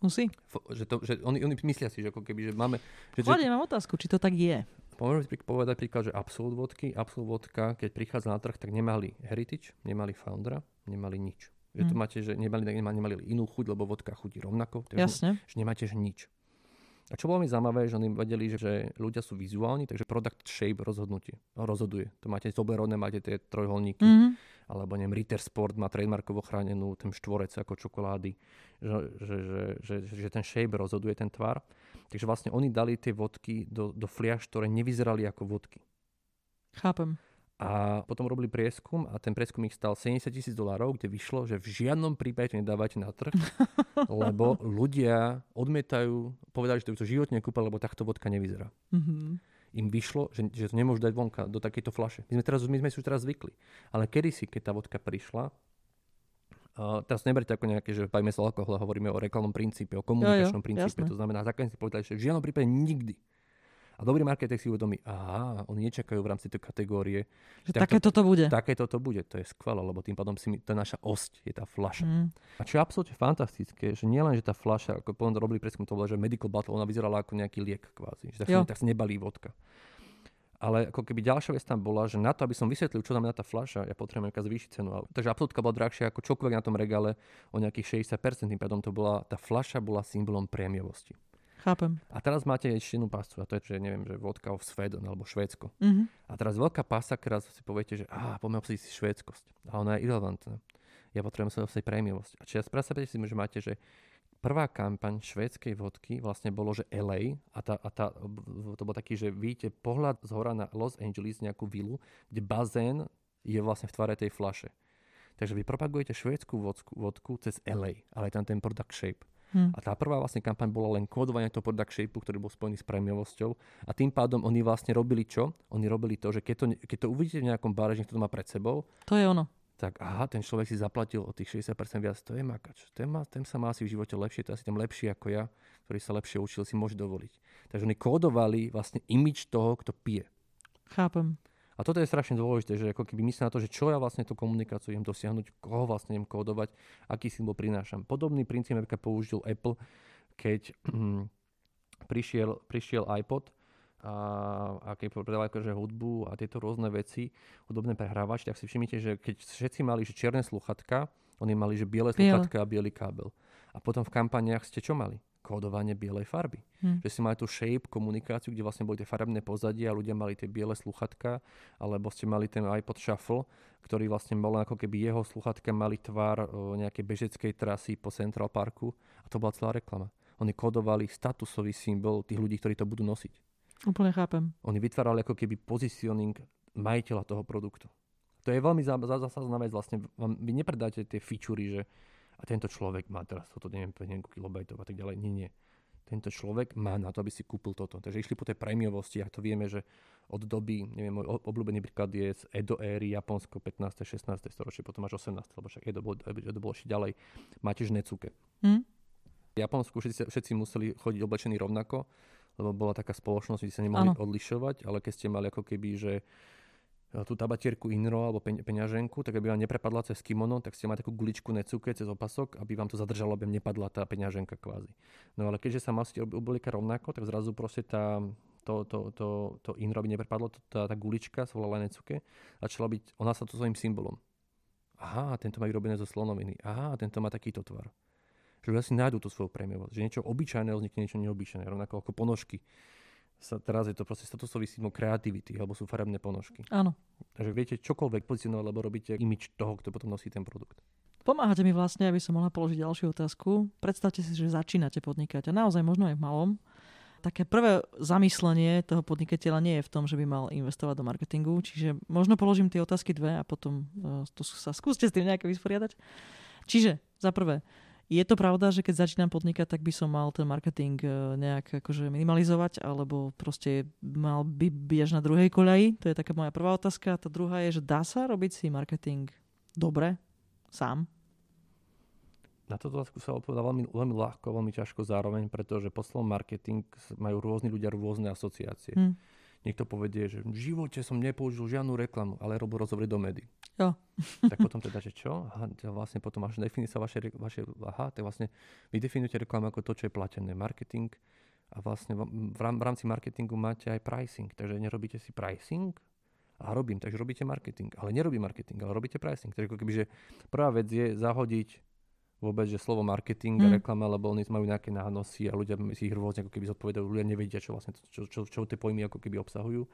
A: Musí?
B: F- že to, že oni, oni myslia si, že ako keby, že máme... Že,
A: Kladie, mám otázku, či to tak je.
B: Môžeme povedať príklad, že Absolut vodky, Absolut vodka, keď prichádza na trh, tak nemali heritage, nemali foundera, nemali nič. Že to hm. máte, že nemali, nemali, inú chuť, lebo vodka chutí rovnako.
A: Jasne.
B: Že nemáte že nič. A čo bolo mi zaujímavé, že oni vedeli, že, že ľudia sú vizuálni, takže product shape rozhodnutie, no, rozhoduje. To máte zoberodné, máte tie trojholníky, mm-hmm. alebo neviem, Ritter Sport má trademarkovo chránenú ten štvorec ako čokolády, že, že, že, že, že ten shape rozhoduje ten tvar. Takže vlastne oni dali tie vodky do, do fliaž, ktoré nevyzerali ako vodky.
A: Chápem.
B: A potom robili prieskum a ten prieskum ich stal 70 tisíc dolárov, kde vyšlo, že v žiadnom prípade to nedávajte na trh, lebo ľudia odmietajú, povedali, že to, to životne kúpa, lebo takto vodka nevyzerá. Mm-hmm. Im vyšlo, že, že to nemôžu dať vonka do takejto flaše. My sme, teraz, my sme si už teraz zvykli. Ale kedysi, keď tá vodka prišla, Uh, teraz neberte ako nejaké, že bavíme sa o alkohole, hovoríme o reklamnom princípe, o komunikačnom jo, jo, princípe. Jasné. To znamená, zákazníci povedali, že v žiadnom prípade nikdy a dobrý marketing si uvedomí, aha, oni nečakajú v rámci tej kategórie.
A: Že tak také toto bude.
B: Také toto bude, to je skvelé, lebo tým pádom si mi, to je naša osť, je tá fľaša. Mm. A čo je absolútne fantastické, že nielen, že tá fľaša, ako potom robili preskum, to bolo, že medical bottle, ona vyzerala ako nejaký liek kvázi, že tak, tak nebalí vodka. Ale ako keby ďalšia vec tam bola, že na to, aby som vysvetlil, čo znamená tá fľaša, ja potrebujem nejaká zvýšiť cenu. Takže absolútka bola drahšia ako čokoľvek na tom regále o nejakých 60%, tým pádom to bola, tá fľaša bola symbolom prémiovosti.
A: Chápem.
B: A teraz máte ešte jednu pasu a to je, že neviem, že vodka of Sweden alebo Švédsko. Mm-hmm. A teraz veľká pasa, ktorá si poviete, že á, poďme obsadiť si švédskosť. A ona je irrelevantná. Ja potrebujem sa obsadiť prémiovosť. A čiže predstavte si, že máte, že prvá kampaň švédskej vodky vlastne bolo, že LA a, tá, a tá, to bol taký, že vidíte pohľad z hora na Los Angeles, nejakú vilu, kde bazén je vlastne v tvare tej flaše. Takže vy propagujete švédsku vodku, vodku cez LA, ale je tam ten product shape. Hmm. A tá prvá vlastne kampaň bola len kódovanie toho product shape, ktorý bol spojený s prémiovosťou. A tým pádom oni vlastne robili čo? Oni robili to, že keď to, keď to uvidíte v nejakom bare, že to má pred sebou,
A: to je ono.
B: Tak aha, ten človek si zaplatil o tých 60% viac, to je makač. Ten, má, ten sa má asi v živote lepšie, to je asi ten lepší ako ja, ktorý sa lepšie učil, si môže dovoliť. Takže oni kódovali vlastne imič toho, kto pije.
A: Chápem.
B: A toto je strašne dôležité, že ako keby myslím na to, že čo ja vlastne tú komunikáciu idem dosiahnuť, koho vlastne idem kódovať, aký symbol prinášam. Podobný princíp napríklad použil Apple, keď prišiel, prišiel iPod a, a keď predával akože hudbu a tieto rôzne veci, hudobné prehrávače, tak si všimnite, že keď všetci mali že čierne sluchatka, oni mali že biele sluchatka a biely kábel. A potom v kampaniách ste čo mali? Kódovanie bielej farby. Hmm. Že si mali tú shape komunikáciu, kde vlastne boli tie farebné pozadie a ľudia mali tie biele sluchatka, alebo ste mali ten iPod Shuffle, ktorý vlastne bol ako keby jeho sluchatka mali tvar o, nejakej bežeckej trasy po Central Parku a to bola celá reklama. Oni kódovali statusový symbol tých ľudí, ktorí to budú nosiť.
A: Úplne chápem.
B: Oni vytvárali ako keby positioning majiteľa toho produktu. To je veľmi zásadná vec. Vlastne vy nepredáte tie featurey, že a tento človek má teraz toto, neviem, niekoľko kilobajtov a tak ďalej. Nie, nie. Tento človek má na to, aby si kúpil toto. Takže išli po tej prémiovosti a to vieme, že od doby, neviem, môj obľúbený príklad je z Edo éry Japonsko 15. 16. storočie, potom až 18. lebo však Edo bolo, Edo bolo ešte ďalej. Máte žnecuke. Hm? V Japonsku všetci, všetci museli chodiť oblečení rovnako, lebo bola taká spoločnosť, kde sa nemohli ano. odlišovať, ale keď ste mali ako keby, že tú tabatierku inro alebo peňaženku, tak aby vám neprepadla cez kimono, tak ste mali takú guličku necuke cez opasok, aby vám to zadržalo, aby nepadla tá peňaženka kvázi. No ale keďže sa masíte oblieka rovnako, tak zrazu proste tá, to, to, to, to inro, aby neprepadlo, to, tá, tá gulička sa volala necuke, začala byť, ona sa to svojím symbolom. Aha, tento má vyrobené zo slonoviny. Aha, tento má takýto tvar. Že ľudia si nájdú tú svoju prémiovosť. Že niečo obyčajné vznikne niečo neobyčajné. Rovnako ako ponožky sa, teraz je to proste statusový symbol kreativity, alebo sú farebné ponožky.
A: Áno.
B: Takže viete čokoľvek pozicionovať, lebo robíte imič toho, kto potom nosí ten produkt.
A: Pomáhate mi vlastne, aby som mohla položiť ďalšiu otázku. Predstavte si, že začínate podnikať a naozaj možno aj v malom. Také prvé zamyslenie toho podnikateľa nie je v tom, že by mal investovať do marketingu, čiže možno položím tie otázky dve a potom uh, to sa skúste s tým nejako vysporiadať. Čiže, za prvé, je to pravda, že keď začínam podnikať, tak by som mal ten marketing e, nejak akože minimalizovať, alebo proste mal by byť na druhej koľaji? To je taká moja prvá otázka. A tá druhá je, že dá sa robiť si marketing dobre sám?
B: Na toto otázku sa odpovedá veľmi, veľmi ľahko, veľmi ťažko zároveň, pretože po slovom marketing majú rôzni ľudia rôzne asociácie. Hmm. Niekto povedie, že v živote som nepoužil žiadnu reklamu, ale robil rozhovory do médií.
A: Jo.
B: tak potom teda, že čo? Aha, vlastne potom až definícia vaše, vaše, aha, tak vlastne vy definujete reklamu ako to, čo je platené. Marketing a vlastne v, v rámci marketingu máte aj pricing. Takže nerobíte si pricing, a robím, takže robíte marketing. Ale nerobí marketing, ale robíte pricing. Takže keby, že prvá vec je zahodiť vôbec, že slovo marketing a mm. reklama, lebo oni majú nejaké nánosy a ľudia si ich rôzne ako keby zodpovedajú, ľudia nevedia, čo vlastne, čo, čo, čo tie pojmy ako keby obsahujú.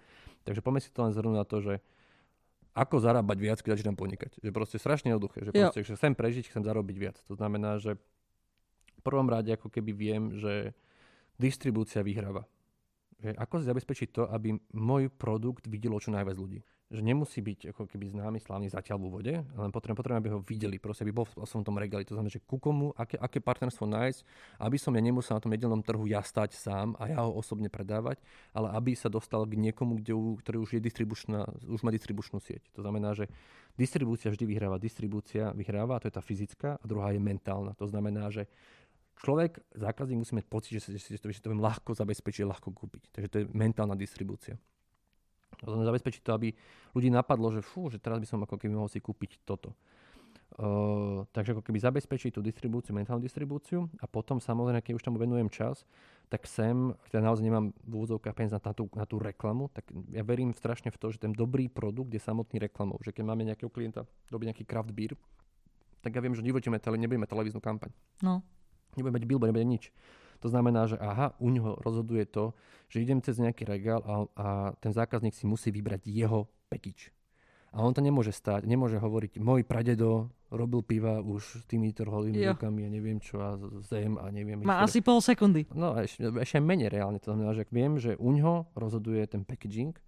B: Takže poďme si to len zhrnúť na to, že ako zarábať viac, keď začínam podnikať. Že proste strašne jednoduché, že, proste, že chcem prežiť, chcem zarobiť viac. To znamená, že v prvom rade ako keby viem, že distribúcia vyhráva. Že ako zabezpečiť to, aby môj produkt videlo čo najviac ľudí že nemusí byť ako keby známy, slávny zatiaľ v úvode, len potrebujem, potrebujem, aby ho videli, proste aby bol v som tom regali. To znamená, že ku komu, aké, aké partnerstvo nájsť, aby som ja nemusel na tom nedelnom trhu ja stať sám a ja ho osobne predávať, ale aby sa dostal k niekomu, kde, ktorý už je distribučná, už má distribučnú sieť. To znamená, že distribúcia vždy vyhráva. Distribúcia vyhráva, to je tá fyzická, a druhá je mentálna. To znamená, že človek, zákazník musí mať pocit, že si, že to, že to viem ľahko zabezpečiť, ľahko kúpiť. Takže to je mentálna distribúcia. Len zabezpečiť to, aby ľudí napadlo, že fú, že teraz by som ako keby mohol si kúpiť toto. Uh, takže ako keby zabezpečiť tú distribúciu, mentálnu distribúciu a potom samozrejme, keď už tomu venujem čas, tak sem, teda naozaj nemám v úvodzovkách peniaz na, tú, na tú reklamu, tak ja verím strašne v to, že ten dobrý produkt je samotný reklamou. Že keď máme nejakého klienta, robí nejaký craft beer, tak ja viem, že tele, nebudeme televíznu kampaň.
A: No.
B: Nebudeme mať billboard, nebude nič. To znamená, že aha, u neho rozhoduje to, že idem cez nejaký regál a, a ten zákazník si musí vybrať jeho package. A on to nemôže stať, nemôže hovoriť, môj pradedo robil piva už s tými trholými rukami a neviem čo a zem a neviem.
A: Má asi pol sekundy.
B: No a ešte, ešte menej reálne. To znamená, že viem, že u ňoho rozhoduje ten packaging,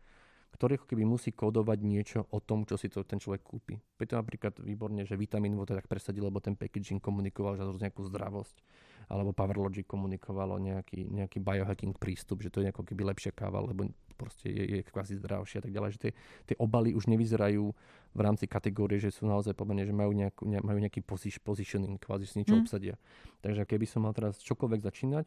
B: ktorý keby musí kódovať niečo o tom, čo si to ten človek kúpi. Preto napríklad výborne, že vitamín to tak presadil, lebo ten packaging komunikoval že nejakú zdravosť alebo PowerLogic komunikovalo nejaký, nejaký biohacking prístup, že to je ako keby lepšia káva, lebo proste je, je kvázi zdravšia a tak ďalej, že tie, tie obaly už nevyzerajú v rámci kategórie, že sú naozaj pomerne, že majú, nejakú, ne, majú nejaký positioning, kvázi si niečo mm. obsadia. Takže keby som mal teraz čokoľvek začínať,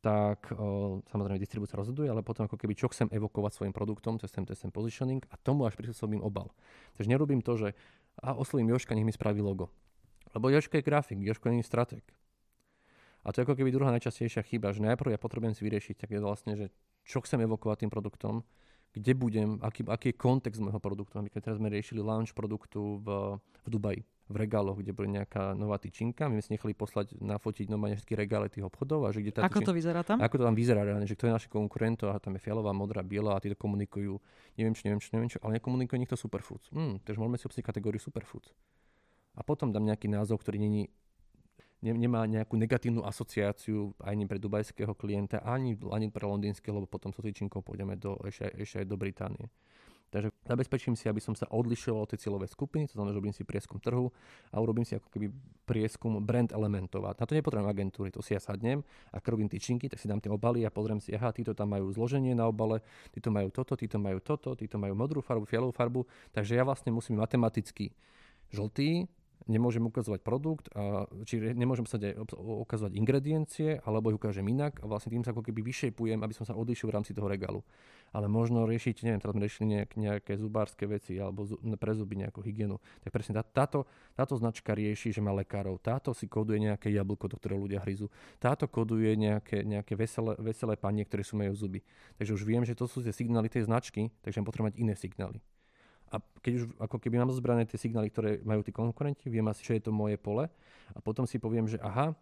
B: tak o, samozrejme distribúcia rozhoduje, ale potom ako keby čo chcem evokovať svojim produktom, cez ten, cez ten positioning a tomu až prispôsobím obal. Takže nerobím to, že a oslovím Joška, nech mi spraví logo. Lebo Joško je grafik, Joško nie je strateg. A to je ako keby druhá najčastejšia chyba, že najprv ja potrebujem si vyriešiť tak je vlastne, že čo chcem evokovať tým produktom, kde budem, aký, aký je kontext môjho produktu. Keď teraz sme riešili launch produktu v, v Dubaji, v regáloch, kde bola nejaká nová tyčinka. My sme si nechali poslať, nafotiť normálne všetky regály tých obchodov. A že kde tá
A: ako tyčinka, to vyzerá tam?
B: Ako to tam vyzerá reálne, že kto je naši konkurentov a tam je fialová, modrá, biela a tí to komunikujú, neviem čo, neviem čo, neviem čo, ale nekomunikuje nikto superfoods. Hm, takže môžeme si obsiť kategóriu superfoods. A potom dám nejaký názov, ktorý není nemá nejakú negatívnu asociáciu ani pre dubajského klienta, ani, ani pre londýnskeho, lebo potom so tyčinkou pôjdeme do, ešte, ešte aj do Británie. Zabezpečím si, aby som sa odlišoval od tej cieľovej skupiny, to znamená, že robím si prieskum trhu a urobím si ako keby prieskum brand elementov. Na to nepotrebujem agentúry, to si ja sadnem a robím tyčinky, tak si dám tie obaly a pozriem si, aha, títo tam majú zloženie na obale, títo majú toto, títo majú toto, títo majú modrú farbu, fialovú farbu, takže ja vlastne musím matematicky žltý, nemôžem ukazovať produkt, a, či nemôžem sa ukazovať ingrediencie, alebo ich ukážem inak a vlastne tým sa ako keby vyšepujem, aby som sa odlišil v rámci toho regálu. Ale možno riešiť, neviem, teraz sme riešili nejak, nejaké zubárske veci alebo zu, pre zuby nejakú hygienu. Tak presne tá, táto, táto značka rieši, že má lekárov. Táto si koduje nejaké jablko, do ktorého ľudia hryzú. Táto koduje nejaké, nejaké veselé, veselé panie, ktoré sú majú zuby. Takže už viem, že to sú tie signály tej značky, takže potrebujem mať iné signály. A keď už ako keby mám zbrané tie signály, ktoré majú tí konkurenti, viem asi, čo je to moje pole a potom si poviem, že aha,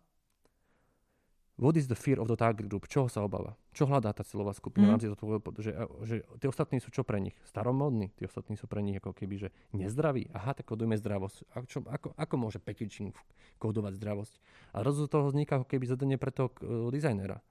B: what is the fear of the target group? Čoho sa obáva? Čo hľadá tá cieľová skupina? Mm. To, že, že tí ostatní sú čo pre nich? Staromodní? Tí ostatní sú pre nich ako keby, že nezdraví? Aha, tak kodujeme zdravosť. A čo, ako, ako môže packaging kodovať zdravosť? A rozhodne toho vzniká ako keby zadanie pre toho uh, dizajnera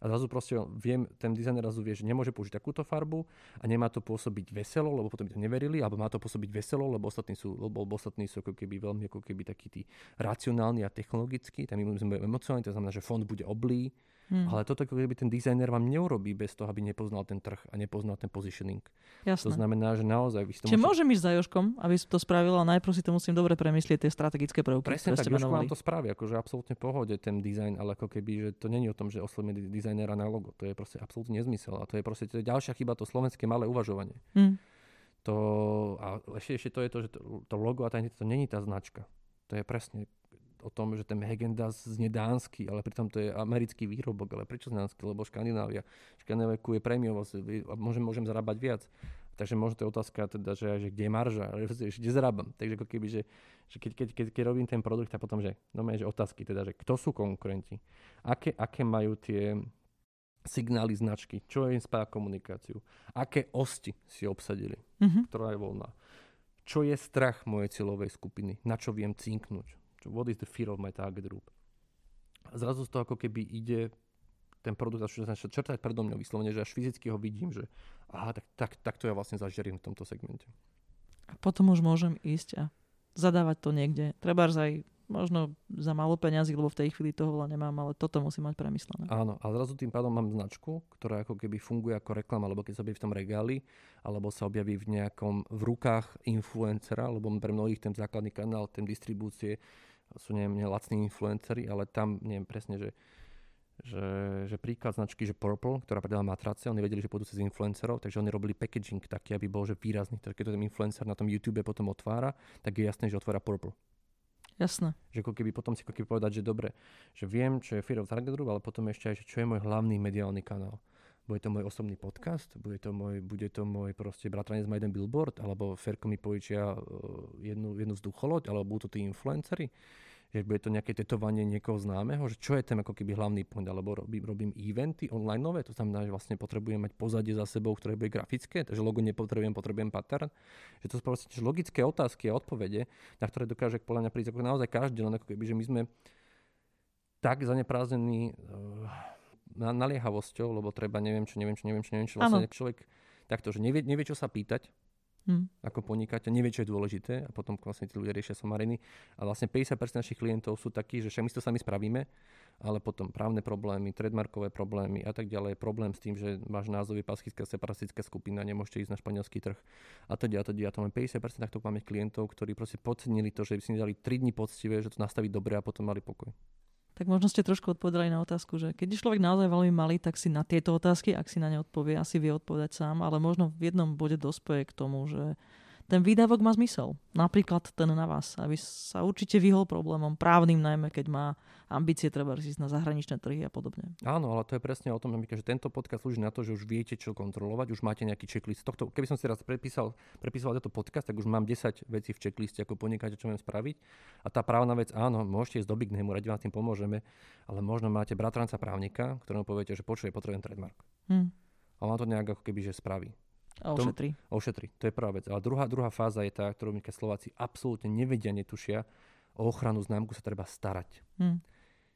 B: a zrazu proste viem, ten dizajner zrazu vie, že nemôže použiť takúto farbu a nemá to pôsobiť veselo, lebo potom by to neverili, alebo má to pôsobiť veselo, lebo ostatní sú, lebo ostatní sú ako keby veľmi ako keby takí tí racionálni a technologickí, tam my sme emocionálni, to znamená, že fond bude oblý, Hmm. Ale toto, keby ten dizajner vám neurobí bez toho, aby nepoznal ten trh a nepoznal ten positioning.
A: Jasné.
B: To znamená, že naozaj... Vy
A: Čiže môžem ísť za Jožkom, aby som to spravil, a najprv si to musím dobre premyslieť, tie strategické prvky,
B: Presne tak, Jožko vám to spraví, akože absolútne pohode ten dizajn, ale ako keby, že to není o tom, že oslovíme dizajnera na logo. To je proste absolútne nezmysel. A to je proste to je ďalšia chyba, to slovenské malé uvažovanie. Hmm. To, a ešte, ešte to je to, že to, to logo a tá to není tá značka. To je presne o tom, že ten Hegendas znie dánsky, ale pritom to je americký výrobok. Ale prečo dánsky? Lebo Škandinávia. Škandinávia je prémiovosť a môžem, môžem zarábať viac. Takže možno to je otázka, teda, že, že kde je marža, že, že kde zarábam. Takže ako keby, že, že keď, keď, keď, keď, robím ten produkt a potom, že, no že otázky, teda, že kto sú konkurenti, aké, aké majú tie signály značky, čo im spája komunikáciu, aké osti si obsadili, mm-hmm. ktorá je voľná, čo je strach mojej cieľovej skupiny, na čo viem cinknúť, what is the fear of my target group. A zrazu z toho ako keby ide ten produkt začne črtať predo mňou vyslovene, že až fyzicky ho vidím, že aha, tak, tak, tak to ja vlastne zažerím v tomto segmente.
A: A potom už môžem ísť a zadávať to niekde. Treba aj možno za málo peňazí, lebo v tej chvíli toho veľa nemám, ale toto musí mať premyslené.
B: Áno, a zrazu tým pádom mám značku, ktorá ako keby funguje ako reklama, alebo keď sa objaví v tom regáli, alebo sa objaví v nejakom, v rukách influencera, lebo pre mnohých ten základný kanál, ten distribúcie sú neviem, lacní influenceri, ale tam neviem presne, že, že, že príklad značky, že Purple, ktorá predala matrace, oni vedeli, že pôjdu cez influencerov, takže oni robili packaging taký, aby bol že výrazný. Takže keď to ten influencer na tom YouTube potom otvára, tak je jasné, že otvára Purple.
A: Jasné.
B: Že ako keby potom si ako keby povedať, že dobre, že viem, čo je Fear of Target Group, ale potom ešte aj, že čo je môj hlavný mediálny kanál. Bude to môj osobný podcast, bude to môj, bude to môj proste bratranec má jeden billboard, alebo Ferko mi požičia uh, jednu, jednu vzducholoď, alebo budú to tí influencery že bude to nejaké tetovanie niekoho známeho, že čo je ten ako keby hlavný point, alebo robím, robím eventy online nové, to znamená, že vlastne potrebujem mať pozadie za sebou, ktoré bude grafické, takže logo nepotrebujem, potrebujem pattern. Že to sú proste logické otázky a odpovede, na ktoré dokáže podľa mňa prísť ako naozaj každý, len ako keby, že my sme tak zaneprázdnení uh, naliehavosťou, lebo treba neviem čo, neviem čo, neviem čo, neviem čo, vlastne ano. človek takto, že nevie, nevie, čo sa pýtať, hmm. ako podnikateľ, nevie, čo je dôležité a potom vlastne tí ľudia riešia somariny. A vlastne 50% našich klientov sú takí, že však my to sami spravíme, ale potom právne problémy, trademarkové problémy a tak ďalej. Problém s tým, že váš názov je paschická separatistická skupina, nemôžete ísť na španielský trh a teda a teda. A to máme 50% takto máme klientov, ktorí proste podcenili to, že by si dali 3 dní poctivé, že to nastaví dobre a potom mali pokoj
A: tak možno ste trošku odpovedali na otázku, že keď je človek naozaj veľmi malý, tak si na tieto otázky, ak si na ne odpovie, asi vie odpovedať sám, ale možno v jednom bode dospeje k tomu, že ten výdavok má zmysel. Napríklad ten na vás, aby sa určite vyhol problémom, právnym najmä, keď má ambície treba ísť na zahraničné trhy a podobne.
B: Áno, ale to je presne o tom, že tento podcast slúži na to, že už viete, čo kontrolovať, už máte nejaký checklist. Tohto, keby som si raz prepísal, prepísal tento podcast, tak už mám 10 vecí v checkliste, ako podnikať, čo viem spraviť. A tá právna vec, áno, môžete ísť do Big Name, radi vám tým pomôžeme, ale možno máte bratranca právnika, ktorému poviete, že počuje, potrebujem trademark. Hmm. A on to nejak ako keby že spraví.
A: A ošetri.
B: To, ošetri, to je prvá vec. Ale druhá, druhá fáza je tá, ktorú my Slováci absolútne nevedia, netušia. O ochranu známku sa treba starať. Hmm.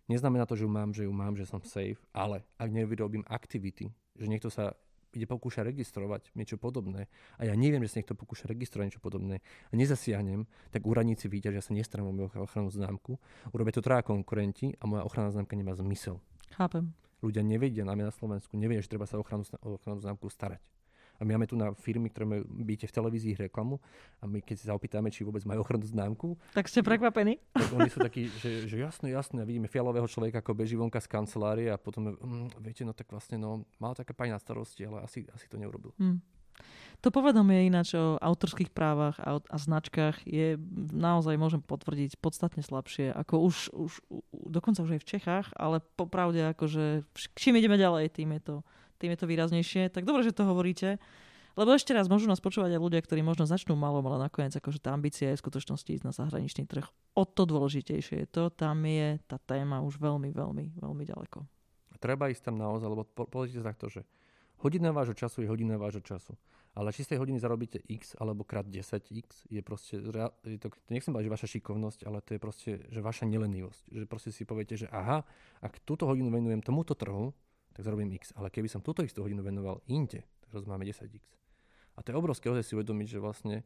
B: Neznamená to, že ju mám, že ju mám, že som safe, ale ak nevyrobím aktivity, že niekto sa ide pokúša registrovať niečo podobné a ja neviem, že sa niekto pokúša registrovať niečo podobné a nezasiahnem, tak úradníci vidia, že ja sa nestarám o moju ochrannú známku, urobia to traja konkurenti a moja ochranná známka nemá zmysel.
A: Chápem.
B: Ľudia nevedia, najmä na Slovensku, nevedia, že treba sa o ochrannú, ochrannú známku starať. My máme tu na firmy, ktoré majú, byte v televízii reklamu a my keď sa opýtame, či vôbec majú ochrannú známku.
A: Tak ste prekvapení?
B: Tak oni sú takí, že, že jasné, jasné, vidíme fialového človeka, ako beží vonka z kancelárie a potom, mm, viete, no tak vlastne, no, mal taká pani na starosti, ale asi, asi to neurobil. Hmm.
A: To povedomie ináč o autorských právach a, a značkách je naozaj, môžem potvrdiť, podstatne slabšie, ako už, už dokonca už aj v Čechách, ale popravde akože čím ideme ďalej, tým je to tým je to výraznejšie. Tak dobre, že to hovoríte. Lebo ešte raz, môžu nás počúvať aj ľudia, ktorí možno začnú malo, ale nakoniec akože tá ambícia je v skutočnosti ísť na zahraničný trh. O to dôležitejšie je to, tam je tá téma už veľmi, veľmi, veľmi ďaleko.
B: Treba ísť tam naozaj, lebo po, pozrite sa takto, že hodina vášho času je hodina vášho času. Ale či z tej hodiny zarobíte x alebo krát 10x, je proste, je to nechcem povedať, že vaša šikovnosť, ale to je proste, že vaša nelenivosť. Že proste si poviete, že aha, ak túto hodinu venujem tomuto trhu, tak zarobím x. Ale keby som túto istú hodinu venoval inde, tak zrazu máme 10x. A to je obrovské ozaj si uvedomiť, že vlastne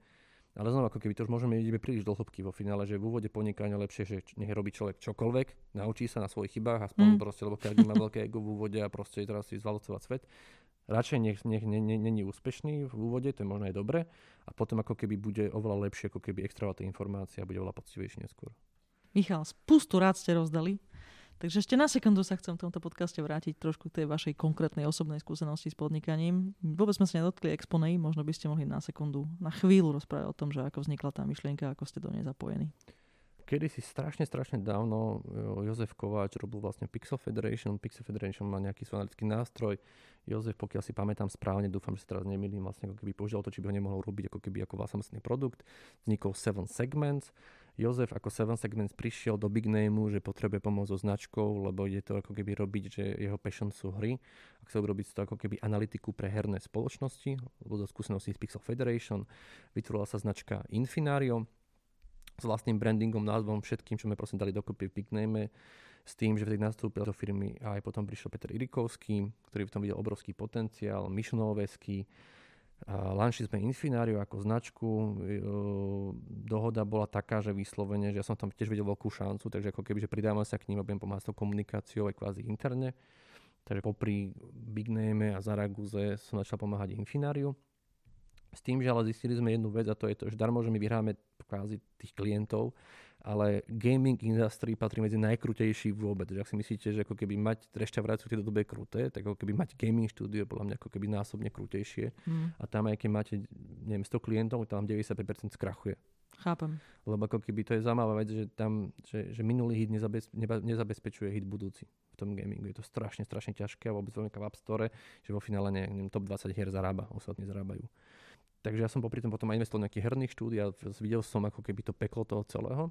B: Ale znova, ako keby to už môžeme ísť príliš do hĺbky vo finále, že v úvode podnikania lepšie, že nech robí človek čokoľvek, naučí sa na svojich chybách, aspoň mm. proste, lebo každý má veľké ego v úvode a proste teraz si zvalcovať svet. Radšej nech, nech není úspešný v úvode, to je možno aj dobre, a potom ako keby bude oveľa lepšie, ako keby extravať informácie a bude oveľa poctivejší neskôr.
A: Michal, spustu rád ste rozdali. Takže ešte na sekundu sa chcem v tomto podcaste vrátiť trošku k tej vašej konkrétnej osobnej skúsenosti s podnikaním. Vôbec sme sa nedotkli Exponej, možno by ste mohli na sekundu, na chvíľu rozprávať o tom, že ako vznikla tá myšlienka, ako ste do nej zapojení.
B: Kedy si strašne, strašne dávno Jozef Kováč robil vlastne Pixel Federation. Pixel Federation má nejaký svoj analytický nástroj. Jozef, pokiaľ si pamätám správne, dúfam, že sa teraz nemýlim, vlastne ako keby použil to, či by ho nemohol robiť ako keby ako vlastný produkt. Vznikol Seven Segments Jozef ako Seven Segments prišiel do Big Nameu, že potrebuje pomôcť so značkou, lebo ide to ako keby robiť, že jeho passion sú hry. A chcel robiť to ako keby analytiku pre herné spoločnosti, lebo zo skúsenosti z Pixel Federation. Vytvorila sa značka Infinario s vlastným brandingom, názvom, všetkým, čo sme prosím dali dokopy v Big Name s tým, že vtedy nastúpil do firmy a aj potom prišiel Peter Irikovský, ktorý v tom videl obrovský potenciál, Mišo Lanšli sme Infinariu ako značku. Dohoda bola taká, že vyslovene, že ja som tam tiež videl veľkú šancu, takže ako keby, že pridávam sa k ním a budem pomáhať s tou komunikáciou aj kvázi interne. Takže popri Big Name a Zaraguze som začal pomáhať Infinariu. S tým, že ale zistili sme jednu vec a to je to, že darmo, že my vyhráme kvázi tých klientov, ale gaming industry patrí medzi najkrutejší vôbec. Že ak si myslíte, že ako keby mať reštauráciu v tejto dobe je kruté, tak ako keby mať gaming štúdio je podľa mňa ako keby násobne krutejšie. Mm. A tam aj keď máte, neviem, 100 klientov, tam 95% skrachuje.
A: Chápem.
B: Lebo ako keby to je zaujímavá vec, že tam, že, že minulý hit nezabez, neba, nezabezpečuje hit budúci v tom gamingu. Je to strašne, strašne ťažké a vôbec veľmi v App Store, že vo finále neviem, top 20 hier zarába, ostatní zarábajú. Takže ja som popri tom potom aj investoval nejaký herných štúdí a videl som ako keby to peklo toho celého.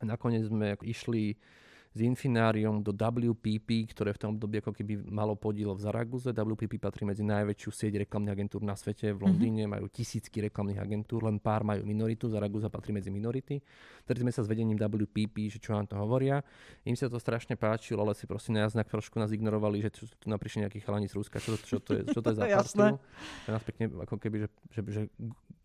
B: A nakoniec sme išli s Infináriom do WPP, ktoré v tom období ako keby malo podiel v Zaraguze. WPP patrí medzi najväčšiu sieť reklamných agentúr na svete. V Londýne mm-hmm. majú tisícky reklamných agentúr, len pár majú minoritu. Zaraguza patrí medzi minority. Vtedy sme sa s vedením WPP, že čo nám to hovoria. Im sa to strašne páčilo, ale si proste na znak trošku nás ignorovali, že tu, tu naprišli nejakí chalani z Ruska, čo, čo, to, je, čo to je za partiu. nás pekne ako keby, že, že, že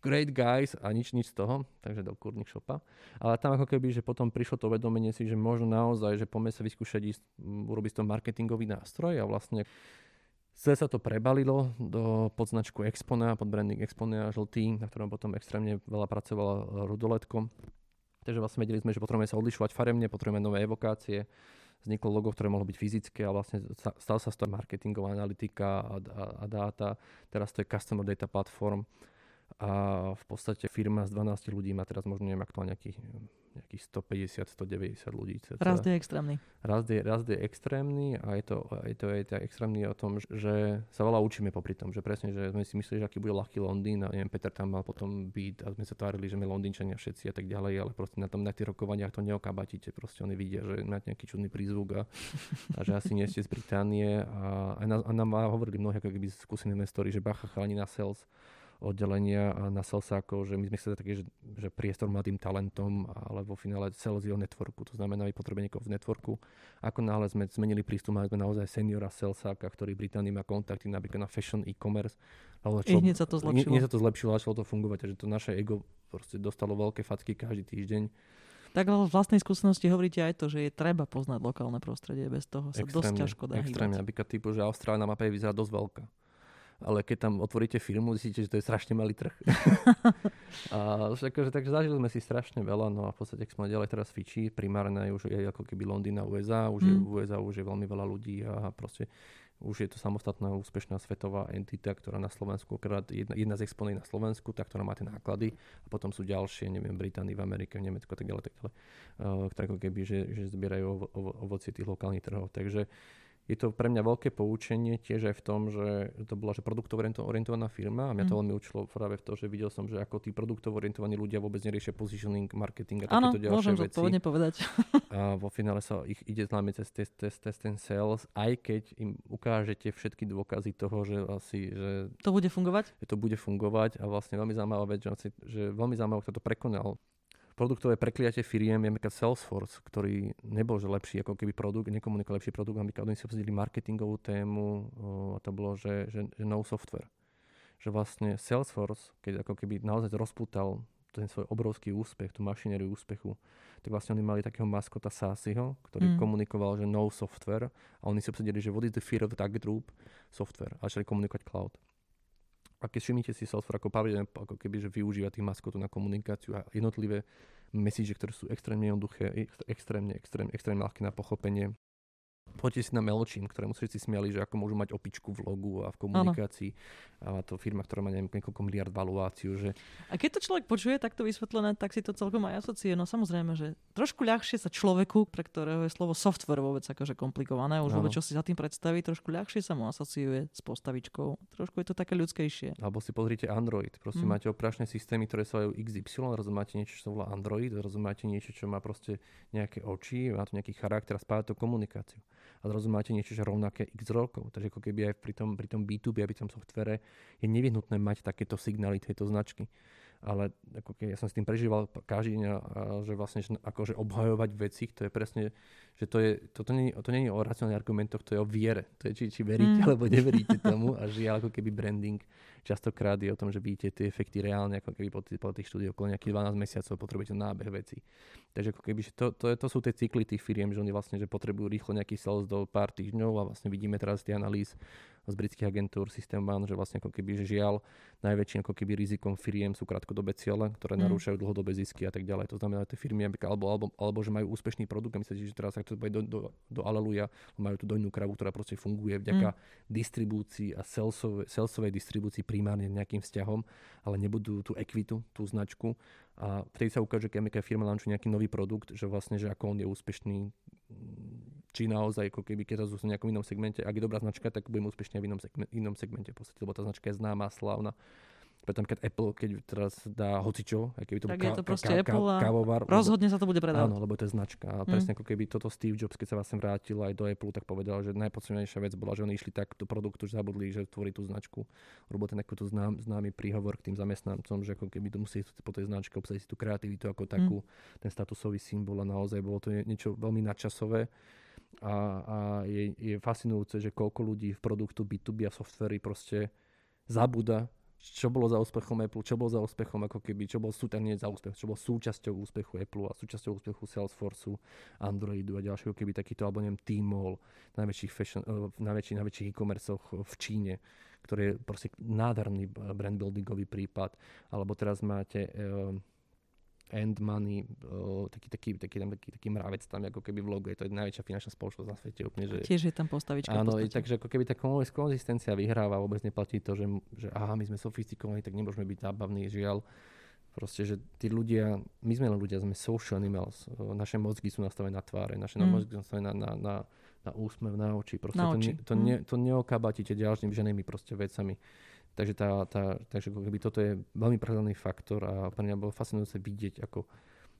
B: great guys a nič, nič z toho, takže do kurník šopa. Ale tam ako keby, že potom prišlo to vedomenie si, že možno naozaj, že poďme sa vyskúšať ísť, urobiť to marketingový nástroj a vlastne Celé sa to prebalilo do podznačku Expona, pod branding Expona žltý, na ktorom potom extrémne veľa pracovala Rudoletko. Takže vlastne vedeli sme, že potrebujeme sa odlišovať faremne, potrebujeme nové evokácie. Vzniklo logo, ktoré mohlo byť fyzické a vlastne stal sa z toho marketingová analytika a, a, a dáta. Teraz to je Customer Data Platform a v podstate firma z 12 ľudí má teraz možno neviem aktuálne nejakých nejakých 150-190 ľudí.
A: Cca. Rast je extrémny.
B: Rast je, rast je extrémny a je to, je to, je extrémny o tom, že sa veľa učíme popri tom, že presne, že sme si mysleli, že aký bude ľahký Londýn a neviem, Peter tam mal potom byť a sme sa tvárili, že sme Londýnčania všetci a tak ďalej, ale proste na tom na tých rokovaniach to neokabatíte, proste oni vidia, že máte nejaký čudný prízvuk a, a že asi nie ste z Británie a, a, nám, a nám hovorili mnohí ako keby skúsení investori, že bacha chalani na sales oddelenia na Selsákov, že my sme chceli taký, že, že priestor mladým talentom, ale vo finále sales je o networku, to znamená, že potrebujeme niekoho v networku. Ako náhle sme zmenili prístup, mali sme naozaj seniora Selsáka, ktorý v Británii má kontakty napríklad na fashion e-commerce.
A: Ale čo, hneď sa to zlepšilo.
B: Hneď sa to zlepšilo, začalo to fungovať, takže to naše ego proste dostalo veľké facky každý týždeň.
A: Tak ale v vlastnej skúsenosti hovoríte aj to, že je treba poznať lokálne prostredie, bez toho sa extrémne, dosť ťažko dá
B: Extrémne, napríklad typu, že Austrálna mapa je vyzerá dosť veľká ale keď tam otvoríte firmu, zistíte, že to je strašne malý trh. a akože, takže zažili sme si strašne veľa, no a v podstate, keď sme ďalej teraz Fiji, primárne už je ako keby Londýn a USA, už mm. je, v USA už je veľmi veľa ľudí a proste už je to samostatná úspešná svetová entita, ktorá na Slovensku, jedna, jedna z exponej na Slovensku, tá, ktorá má tie náklady a potom sú ďalšie, neviem, Británii, v Amerike, v Nemecku a tak ďalej, tak ďalej, uh, ktoré ako keby, že, že zbierajú ovo, ovo, ovocie tých lokálnych trhov. Takže je to pre mňa veľké poučenie tiež aj v tom, že to bola že produktovo orientovaná firma a mňa to mm. veľmi učilo práve v to, že videl som, že ako tí produktovo orientovaní ľudia vôbec neriešia positioning, marketing a
A: takéto
B: ďalšie
A: môžem
B: veci.
A: Áno, povedať.
B: a vo finále sa ich ide známe cez test, test, test ten sales, aj keď im ukážete všetky dôkazy toho, že asi, že...
A: To bude fungovať?
B: Že to bude fungovať a vlastne veľmi zaujímavá vec, že, že veľmi zaujímavé, kto to prekonal produktové prekliatie firiem je napríklad Salesforce, ktorý nebol že lepší ako keby produkt, nekomunikoval lepší produkt, napríklad oni si obsadili marketingovú tému a to bolo, že, že, že no software. Že vlastne Salesforce, keď ako keby naozaj rozputal ten svoj obrovský úspech, tú mašinériu úspechu, tak vlastne oni mali takého maskota Sasiho, ktorý mm. komunikoval, že no software a oni si obsadili, že what is the fear of the group? Software. A začali komunikovať cloud. A keď všimnite si software ako pravidelne, ako keby, že využíva tých maskotov na komunikáciu a jednotlivé message, ktoré sú extrémne jednoduché, extrémne, extrémne, extrémne ľahké na pochopenie, Poďte si na Meločín, ktorému všetci smiali, že ako môžu mať opičku v logu a v komunikácii. Ano. A to firma, ktorá má neviem, niekoľko miliard valuáciu. Že...
A: A keď to človek počuje takto vysvetlené, tak si to celkom aj asociuje. No samozrejme, že trošku ľahšie sa človeku, pre ktorého je slovo software vôbec akože komplikované, už vôbec čo si za tým predstaví, trošku ľahšie sa mu asociuje s postavičkou. Trošku je to také ľudskejšie.
B: Alebo si pozrite Android. Prosím, mm. máte operačné systémy, ktoré sa volajú XY, rozumáte niečo, čo sa volá Android, rozumáte niečo, čo má proste nejaké oči, má to nejaký charakter a spája to komunikáciu a zrazu máte niečo, že rovnaké x rokov. Takže ako keby aj pri tom, pri tom B2B a pri tom softvere je nevyhnutné mať takéto signály tejto značky ale ako keď ja som s tým prežíval každý deň, že vlastne že akože obhajovať veci, to je presne, že to je, toto nie, to nie je o racionálnych argumentoch, to je o viere. To je, či, či veríte mm. alebo neveríte tomu a žiaľ ako keby branding častokrát je o tom, že vidíte tie efekty reálne, ako keby po, tých, po tých štúdiách okolo nejakých 12 mesiacov potrebujete nábeh veci. Takže ako keby, že to, to, to sú tie cykly tých firiem, že oni vlastne že potrebujú rýchlo nejaký sales do pár týždňov a vlastne vidíme teraz tie analýz z britských agentúr System One, že vlastne ako keby, že žiaľ, najväčším ako keby rizikom firiem sú krátkodobé ciele, ktoré mm. narúšajú dlhodobé zisky a tak ďalej. To znamená, že tie firmy, alebo, alebo, alebo, že majú úspešný produkt a myslíte, že teraz sa to do, do, do Aleluja, majú tú dojnú kravu, ktorá proste funguje vďaka mm. distribúcii a salesovej, salesovej distribúcii primárne nejakým vzťahom, ale nebudú tú ekvitu, tú značku a vtedy sa ukáže, keď firma lančuje nejaký nový produkt, že vlastne, že ako on je úspešný či naozaj, ako keby keď sa v nejakom inom segmente, ak je dobrá značka, tak budeme úspešne v inom, segmente, inom segmente, v podstate, lebo tá značka je známa, slávna. Preto keď Apple, keď teraz dá hocičo, aj keby to
A: tak ka- je to proste ka- Apple a kávovar, rozhodne sa to bude predávať.
B: Áno, lebo to je značka. A presne mm. ako keby toto Steve Jobs, keď sa vlastne vrátil aj do Apple, tak povedal, že najpodstatnejšia vec bola, že oni išli tak do produktu, že zabudli, že tvorí tú značku. Robil ten takýto znám, známy príhovor k tým zamestnancom, že ako keby to musí po tej značke obsadiť tú kreativitu ako takú, mm. ten statusový symbol a naozaj bolo to niečo veľmi nadčasové a, a je, je fascinujúce, že koľko ľudí v produktu B2B a softvery proste zabúda, čo bolo za úspechom Apple, čo bol za úspechom ako keby, čo bol súternie za úspech, čo bol súčasťou úspechu Apple a súčasťou úspechu Salesforceu, Androidu a ďalšieho, keby takýto, alebo neviem, Tmall, najväčších fashion, uh, najväčších, najväčších e-commerceoch v Číne, ktorý je proste nádherný brand buildingový prípad, alebo teraz máte uh, End Money, uh, taký, taký, taký, tam, taký, taký mravec tam ako keby v logu, je to najväčšia finančná spoločnosť na svete úplne. Že,
A: Tiež je tam postavička.
B: Áno, takže ako keby tá konzistencia vyhráva, vôbec neplatí to, že, že aha, my sme sofistikovaní, tak nemôžeme byť zábavní, žiaľ. Proste, že tí ľudia, my sme len ľudia, sme social animals, naše mozgy sú nastavené na tváre, naše mm. mozgy sú nastavené na, na, na, na úsmev, na oči. Proste na to, oči. Ne, to, mm. ne, to neokabatíte ďalšími ženými proste vecami. Takže, tá, tá, takže keby toto je veľmi prehľadný faktor a pre mňa bolo fascinujúce vidieť, ako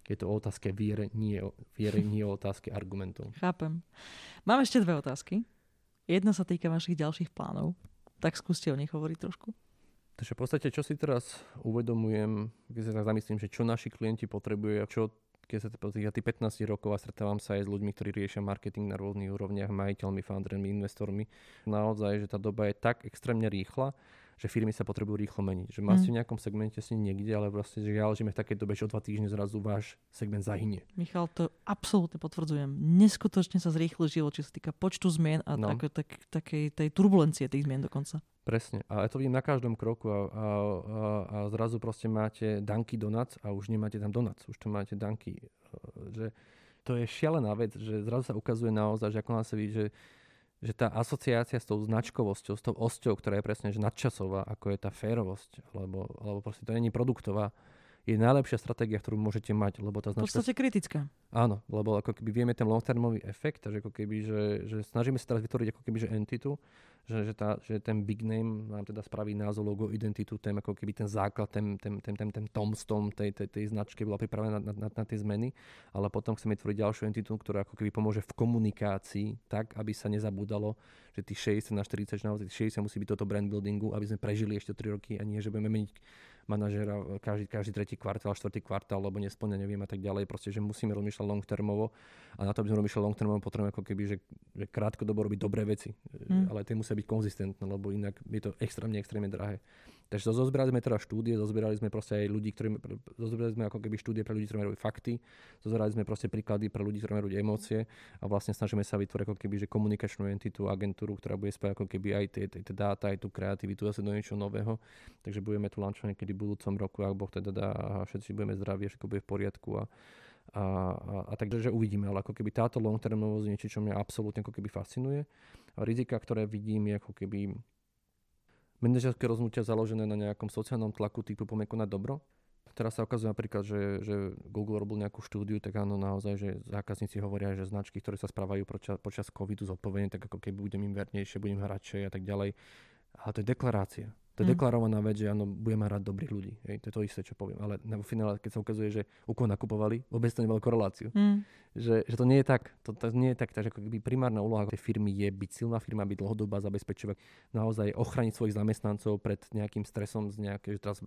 B: je to o otázke viere, nie, viere, nie o otázke argumentov.
A: Chápem. Mám ešte dve otázky. Jedna sa týka vašich ďalších plánov. Tak skúste o nich hovoriť trošku.
B: Takže v podstate, čo si teraz uvedomujem, keď sa tak zamyslím, že čo naši klienti potrebujú a čo keď sa ja tých 15 rokov a stretávam sa aj s ľuďmi, ktorí riešia marketing na rôznych úrovniach, majiteľmi, foundermi, investormi. Naozaj, že tá doba je tak extrémne rýchla, že firmy sa potrebujú rýchlo meniť. Že máte mm. v nejakom segmente si niekde, ale vlastne, že ja žijeme v takej dobe, že o dva týždne zrazu váš segment zahynie.
A: Michal, to absolútne potvrdzujem. Neskutočne sa zrýchli život, čo sa týka počtu zmien a no. tak, tak, takej tej turbulencie tých zmien dokonca.
B: Presne. A ja to vidím na každom kroku a, a, a, a zrazu proste máte Dunky Donuts a už nemáte tam Donuts, už tam máte Dunky. E, že to je šialená vec, že zrazu sa ukazuje naozaj, že ako nás sa vidí, že že tá asociácia s tou značkovosťou, s tou osťou, ktorá je presne že nadčasová, ako je tá férovosť, alebo, alebo proste to není produktová, je najlepšia stratégia, ktorú môžete mať, lebo tá značka...
A: V podstate kritická.
B: Áno, lebo ako keby vieme ten long-termový efekt, takže ako keby, že, že snažíme sa teraz vytvoriť ako keby, že entitu, že, že, tá, že ten big name nám teda spraví názov, logo, identitu, ten ako keby ten základ, ten, ten, ten, ten, ten tom tej, tej, tej značky bola pripravená na, na, na tie zmeny, ale potom chceme vytvoriť ďalšiu entitu, ktorá ako keby pomôže v komunikácii tak, aby sa nezabúdalo, že tých 60 na 40, že naozaj tých 60 musí byť toto brand buildingu, aby sme prežili ešte 3 roky a nie, že budeme meniť manažera každý, každý tretí kvartál, štvrtý kvartál, lebo nesplňa, neviem a tak ďalej. Proste, že musíme rozmýšľať long termovo a na to, aby sme rozmýšľali long termovo, potrebujeme ako keby, že, že krátkodobo robiť dobré veci, mm. ale tie musia byť konzistentné, lebo inak je to extrémne, extrémne drahé. Takže zozbierali sme teda štúdie, zozbierali sme proste aj ľudí, ktorí, zozbierali sme ako keby štúdie pre ľudí, ktorí majú fakty, zozbierali sme proste príklady pre ľudí, ktorí majú emócie a vlastne snažíme sa vytvoriť ako keby že komunikačnú entitu, agentúru, ktorá bude spájať ako keby aj tie, tie, tie dáta, aj tú kreativitu, zase do niečo nového. Takže budeme tu lanchovať niekedy v budúcom roku, ak Boh teda dá a všetci budeme zdraví, všetko bude v poriadku a, a, a, a takže uvidíme, ale ako keby táto long termovosť niečo, čo mňa absolútne ako keby fascinuje. A rizika, ktoré vidím, je ako keby manažerské rozhodnutia založené na nejakom sociálnom tlaku typu pomeku na dobro. Teraz sa ukazuje napríklad, že, že Google robil nejakú štúdiu, tak áno, naozaj, že zákazníci hovoria, že značky, ktoré sa správajú počas, počas covidu zodpovedne, tak ako keby budem im vernejšie, budem hradšej a tak ďalej. Ale to je deklarácia. To je mm. deklarovaná vec, že áno, budeme hrať dobrých ľudí. Hej, to je to isté, čo poviem. Ale na finále, keď sa ukazuje, že u koho nakupovali, vôbec to nemalo koreláciu. Mm. Že, že, to nie je tak. To, to nie je tak. Takže ako keby primárna úloha tej firmy je byť silná firma, byť dlhodobá, zabezpečovať naozaj ochraniť svojich zamestnancov pred nejakým stresom z nejaké, že teraz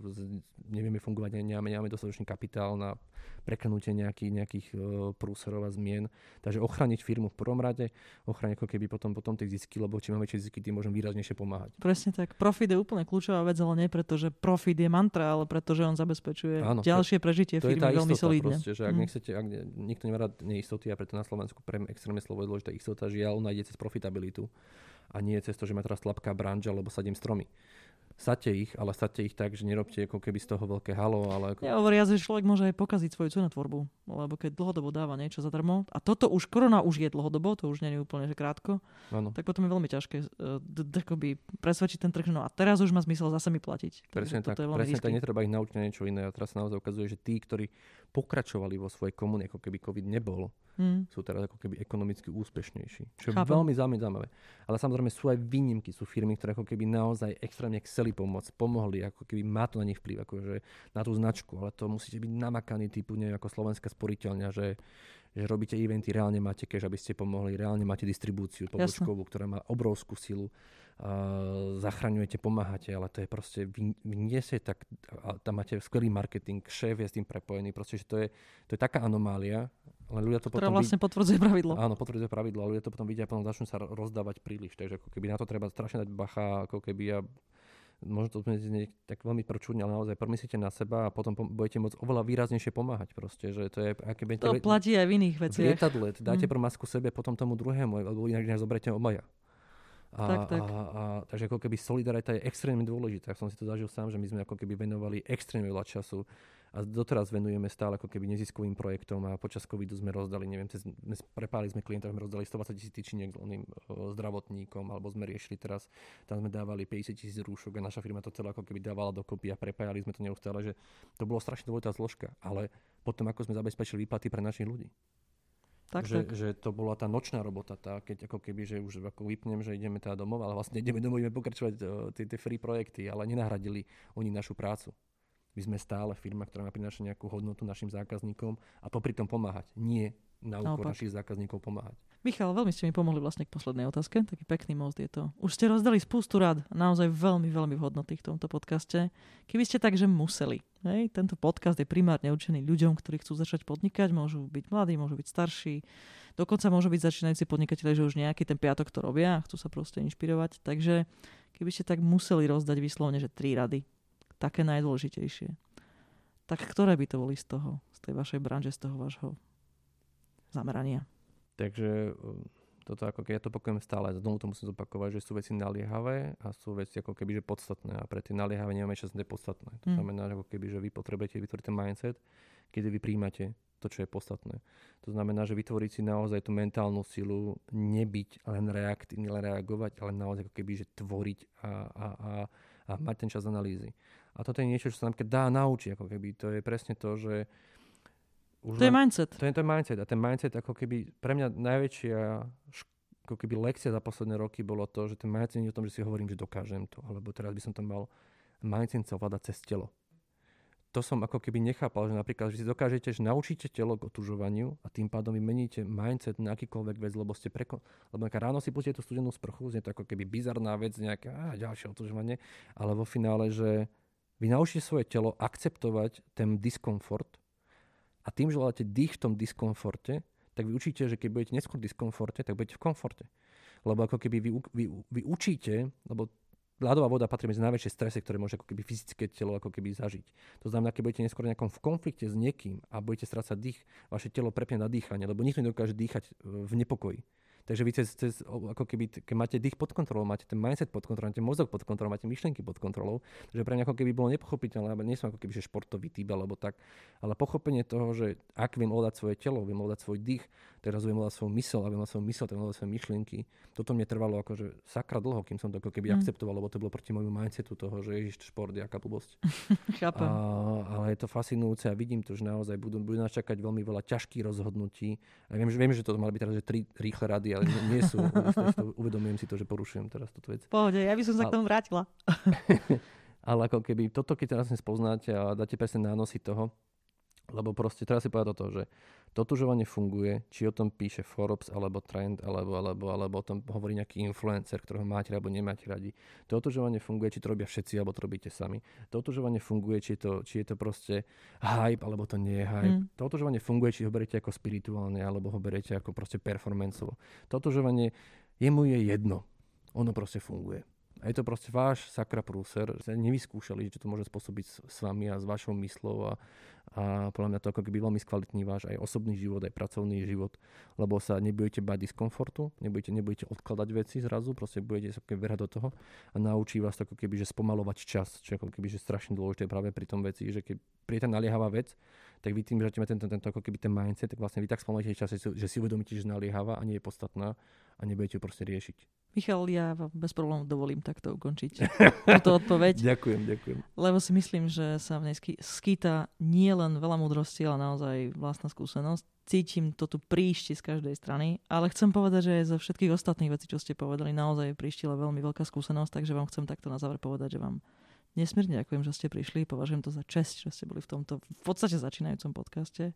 B: nevieme fungovať, nemáme, nemáme dostatočný kapitál na preklenutie nejaký, nejakých uh, prúserov a zmien. Takže ochraniť firmu v prvom rade, ochrániť ako keby potom, potom tie zisky, lebo čím máme väčšie zisky, tým môžem výraznejšie pomáhať.
A: Presne tak. Profit je úplne kľúčová vec, ale nie preto, že profit je mantra, ale preto, že on zabezpečuje Áno, ďalšie prežitie to firmy je tá veľmi solidne.
B: Proste, že ak, mm. nechcete, ak ne, nikto nemá rád neistoty a preto na Slovensku pre extrémne slovo je dôležitá istota, žiaľ, ona ide cez profitabilitu a nie cez to, že má teraz slabká branža, alebo sadím stromy Sate ich, ale sate ich tak, že nerobte ako keby z toho veľké halo. Ale ako...
A: Ja hovoria, že človek môže aj pokaziť svoju cenotvorbu, lebo keď dlhodobo dáva niečo zadarmo, a toto už, korona už je dlhodobo, to už nie je úplne že krátko, ano. tak potom je veľmi ťažké uh, presvedčiť ten trh, no a teraz už má zmysel zase mi platiť.
B: Presne tak, presne tak, netreba ich naučiť niečo iné. A teraz sa naozaj ukazuje, že tí, ktorí pokračovali vo svojej komunike, ako keby COVID nebol, hmm. sú teraz ako keby ekonomicky úspešnejší. Čo je Chápem. veľmi zaujímavé. Ale samozrejme sú aj výnimky, sú firmy, ktoré ako keby naozaj extrémne chceli pomôcť, pomohli, ako keby má to na nich vplyv, akože na tú značku, ale to musíte byť namakaný typu, neviem, ako slovenská sporiteľňa, že že robíte eventy, reálne máte cash, aby ste pomohli, reálne máte distribúciu pobočkovú, ktorá má obrovskú silu zachraňujete, pomáhate, ale to je proste, vy, vy nie ste tak, a tam máte skvelý marketing, šéf je s tým prepojený, proste, že to je, to je taká anomália, ale ľudia to
A: Ktorá
B: potom
A: vlastne vid- potvrdzuje pravidlo.
B: Áno, potvrdzuje pravidlo, ale ľudia to potom vidia a potom začnú sa rozdávať príliš, takže ako keby na to treba strašne dať bacha, ako keby a možno to znie tak veľmi pročudne, ale naozaj promyslite na seba a potom budete môcť oveľa výraznejšie pomáhať proste, že to je aké
A: To platí aj v iných veciach.
B: Lietadle, dáte mm. masku sebe, potom tomu druhému, alebo inak než zoberiete obaja. A, tak, tak. A, a, takže ako keby solidarita je extrémne dôležitá. Ja som si to zažil sám, že my sme ako keby venovali extrémne veľa času a doteraz venujeme stále ako keby neziskovým projektom a počas covidu sme rozdali, neviem, cez, prepáli sme klientov, sme rozdali 120 tisíc tyčiniek oným zdravotníkom, alebo sme riešili teraz, tam sme dávali 50 tisíc rúšok a naša firma to celé ako keby dávala dokopy a prepájali sme to neustále, že to bolo strašne dôležitá zložka, ale potom ako sme zabezpečili výplaty pre našich ľudí. Tak, že, tak. že to bola tá nočná robota, tá, keď ako keby, že už ako vypnem, že ideme teda domov, ale vlastne ideme domov, ideme pokračovať tie, tie free projekty, ale nenahradili oni našu prácu. My sme stále firma, ktorá má prináša nejakú hodnotu našim zákazníkom a popri tom pomáhať. Nie na úkor našich zákazníkov pomáhať.
A: Michal, veľmi ste mi pomohli vlastne k poslednej otázke. Taký pekný most je to. Už ste rozdali spústu rád, naozaj veľmi, veľmi vhodnotých v tomto podcaste. Keby ste tak, že museli. Hej, tento podcast je primárne určený ľuďom, ktorí chcú začať podnikať. Môžu byť mladí, môžu byť starší. Dokonca môžu byť začínajúci podnikateľi, že už nejaký ten piatok to robia a chcú sa proste inšpirovať. Takže keby ste tak museli rozdať vyslovne, že tri rady, také najdôležitejšie, tak ktoré by to boli z toho, z tej vašej branže, z toho vášho zamerania.
B: Takže um, toto ako keď ja to opakujem stále, znovu to musím zopakovať, že sú veci naliehavé a sú veci ako keby že podstatné a pre tie naliehavé nemáme čas podstatné. To mm. znamená, že ako keby, že vy potrebujete vytvoriť ten mindset, kedy vy príjmate to, čo je podstatné. To znamená, že vytvoriť si naozaj tú mentálnu silu, nebyť len reaktívny, len reagovať, ale naozaj ako keby, že tvoriť a, a, a, a mať ten čas analýzy. A toto je niečo, čo sa nám dá naučiť, ako keby. To je presne to, že
A: už to je mindset.
B: To je ten mindset. A ten mindset ako keby pre mňa najväčšia ako keby lekcia za posledné roky bolo to, že ten mindset nie je o tom, že si hovorím, že dokážem to, alebo teraz by som to mal mindset sa ovládať cez telo. To som ako keby nechápal, že napríklad, že si dokážete, že naučíte telo k otužovaniu a tým pádom vymeníte mindset na akýkoľvek vec, lebo ste preko... Lebo ráno si pustíte tú studenú sprchu, je to ako keby bizarná vec, nejaké á, ďalšie otužovanie, ale vo finále, že vy naučíte svoje telo akceptovať ten diskomfort, a tým, že hľadáte dých v tom diskomforte, tak vy učíte, že keď budete neskôr v diskomforte, tak budete v komforte. Lebo ako keby vy, vy, vy učíte, lebo ľadová voda patrí medzi najväčšie stresy, ktoré môže ako keby fyzické telo ako keby zažiť. To znamená, keď budete neskôr nejakom v konflikte s niekým a budete strácať dých, vaše telo prepne na dýchanie, lebo nikto nedokáže dýchať v nepokoji. Takže vy cez, cez, ako keby, keď máte dých pod kontrolou, máte ten mindset pod kontrolou, máte mozog pod kontrolou, máte myšlienky pod kontrolou, že pre mňa ako keby bolo nepochopiteľné, alebo nie som ako keby že športový typ alebo tak, ale pochopenie toho, že ak viem ovládať svoje telo, viem ovládať svoj dých, teraz viem ovládať svoju mysel a viem ovládať svoju mysel, tak ovládať svoje myšlienky. Toto mne trvalo akože sakra dlho, kým som to ako keby mm. akceptoval, lebo to bolo proti môjmu mindsetu toho, že ježiš, šport je aká blbosť.
A: Chápem. A,
B: ale je to fascinujúce a vidím to, že naozaj budú, budú nás čakať veľmi veľa ťažkých rozhodnutí. A viem, že, viem, že to mali byť teraz že tri rýchle rady, ale nie, sú. uvedomujem si to, že porušujem teraz túto vec.
A: Pohode, ja by som sa ale... k tomu vrátila.
B: ale ako keby toto, keď teraz spoznáte a dáte presne nánosy toho, lebo proste teraz si povedať to, že totužovanie funguje, či o tom píše Forbes, alebo Trend, alebo, alebo, alebo o tom hovorí nejaký influencer, ktorého máte alebo nemáte radi. Totužovanie funguje, či to robia všetci, alebo to robíte sami. Totužovanie funguje, či je to, či je to proste hype, alebo to nie je hype. Mm. Totužovanie funguje, či ho beriete ako spirituálne, alebo ho beriete ako proste performanceovo. Totužovanie jemu je jedno. Ono proste funguje. A je to proste váš sakra prúser. Nevyskúšali, že to môže spôsobiť s, s vami a s vašou myslou a, a podľa mňa to ako keby veľmi skvalitní váš aj osobný život, aj pracovný život, lebo sa nebudete bať diskomfortu, nebudete, nebudete odkladať veci zrazu, proste budete sa verať do toho a naučí vás to ako keby, že spomalovať čas, čo ako keby, že strašne dôležité práve pri tom veci, že keď príde tá naliehavá vec, tak vy tým, že máte tento, tento, ako keby ten mindset, tak vlastne vy tak spomalíte čas, že si uvedomíte, že naliehavá a nie je podstatná a nebudete ju proste riešiť.
A: Michal, ja vám bez problémov dovolím takto ukončiť túto odpoveď.
B: ďakujem, ďakujem.
A: Lebo si myslím, že sa v nej skýta nie len veľa múdrosti, ale naozaj vlastná skúsenosť. Cítim to tu príšti z každej strany, ale chcem povedať, že aj zo všetkých ostatných vecí, čo ste povedali, naozaj príštila veľmi veľká skúsenosť, takže vám chcem takto na záver povedať, že vám nesmierne ďakujem, že ste prišli. Považujem to za čest, že ste boli v tomto v podstate začínajúcom podcaste.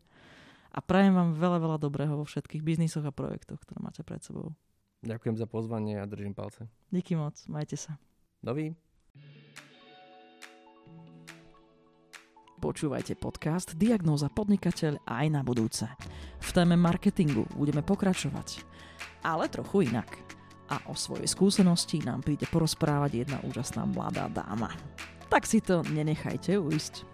A: A prajem vám veľa, veľa dobrého vo všetkých biznisoch a projektoch, ktoré máte pred sebou.
B: Ďakujem za pozvanie a držím palce.
A: Díky moc, majte sa.
B: Dovi.
A: Počúvajte podcast Diagnóza podnikateľ aj na budúce. V téme marketingu budeme pokračovať, ale trochu inak. A o svojej skúsenosti nám príde porozprávať jedna úžasná mladá dáma. Tak si to nenechajte uísť.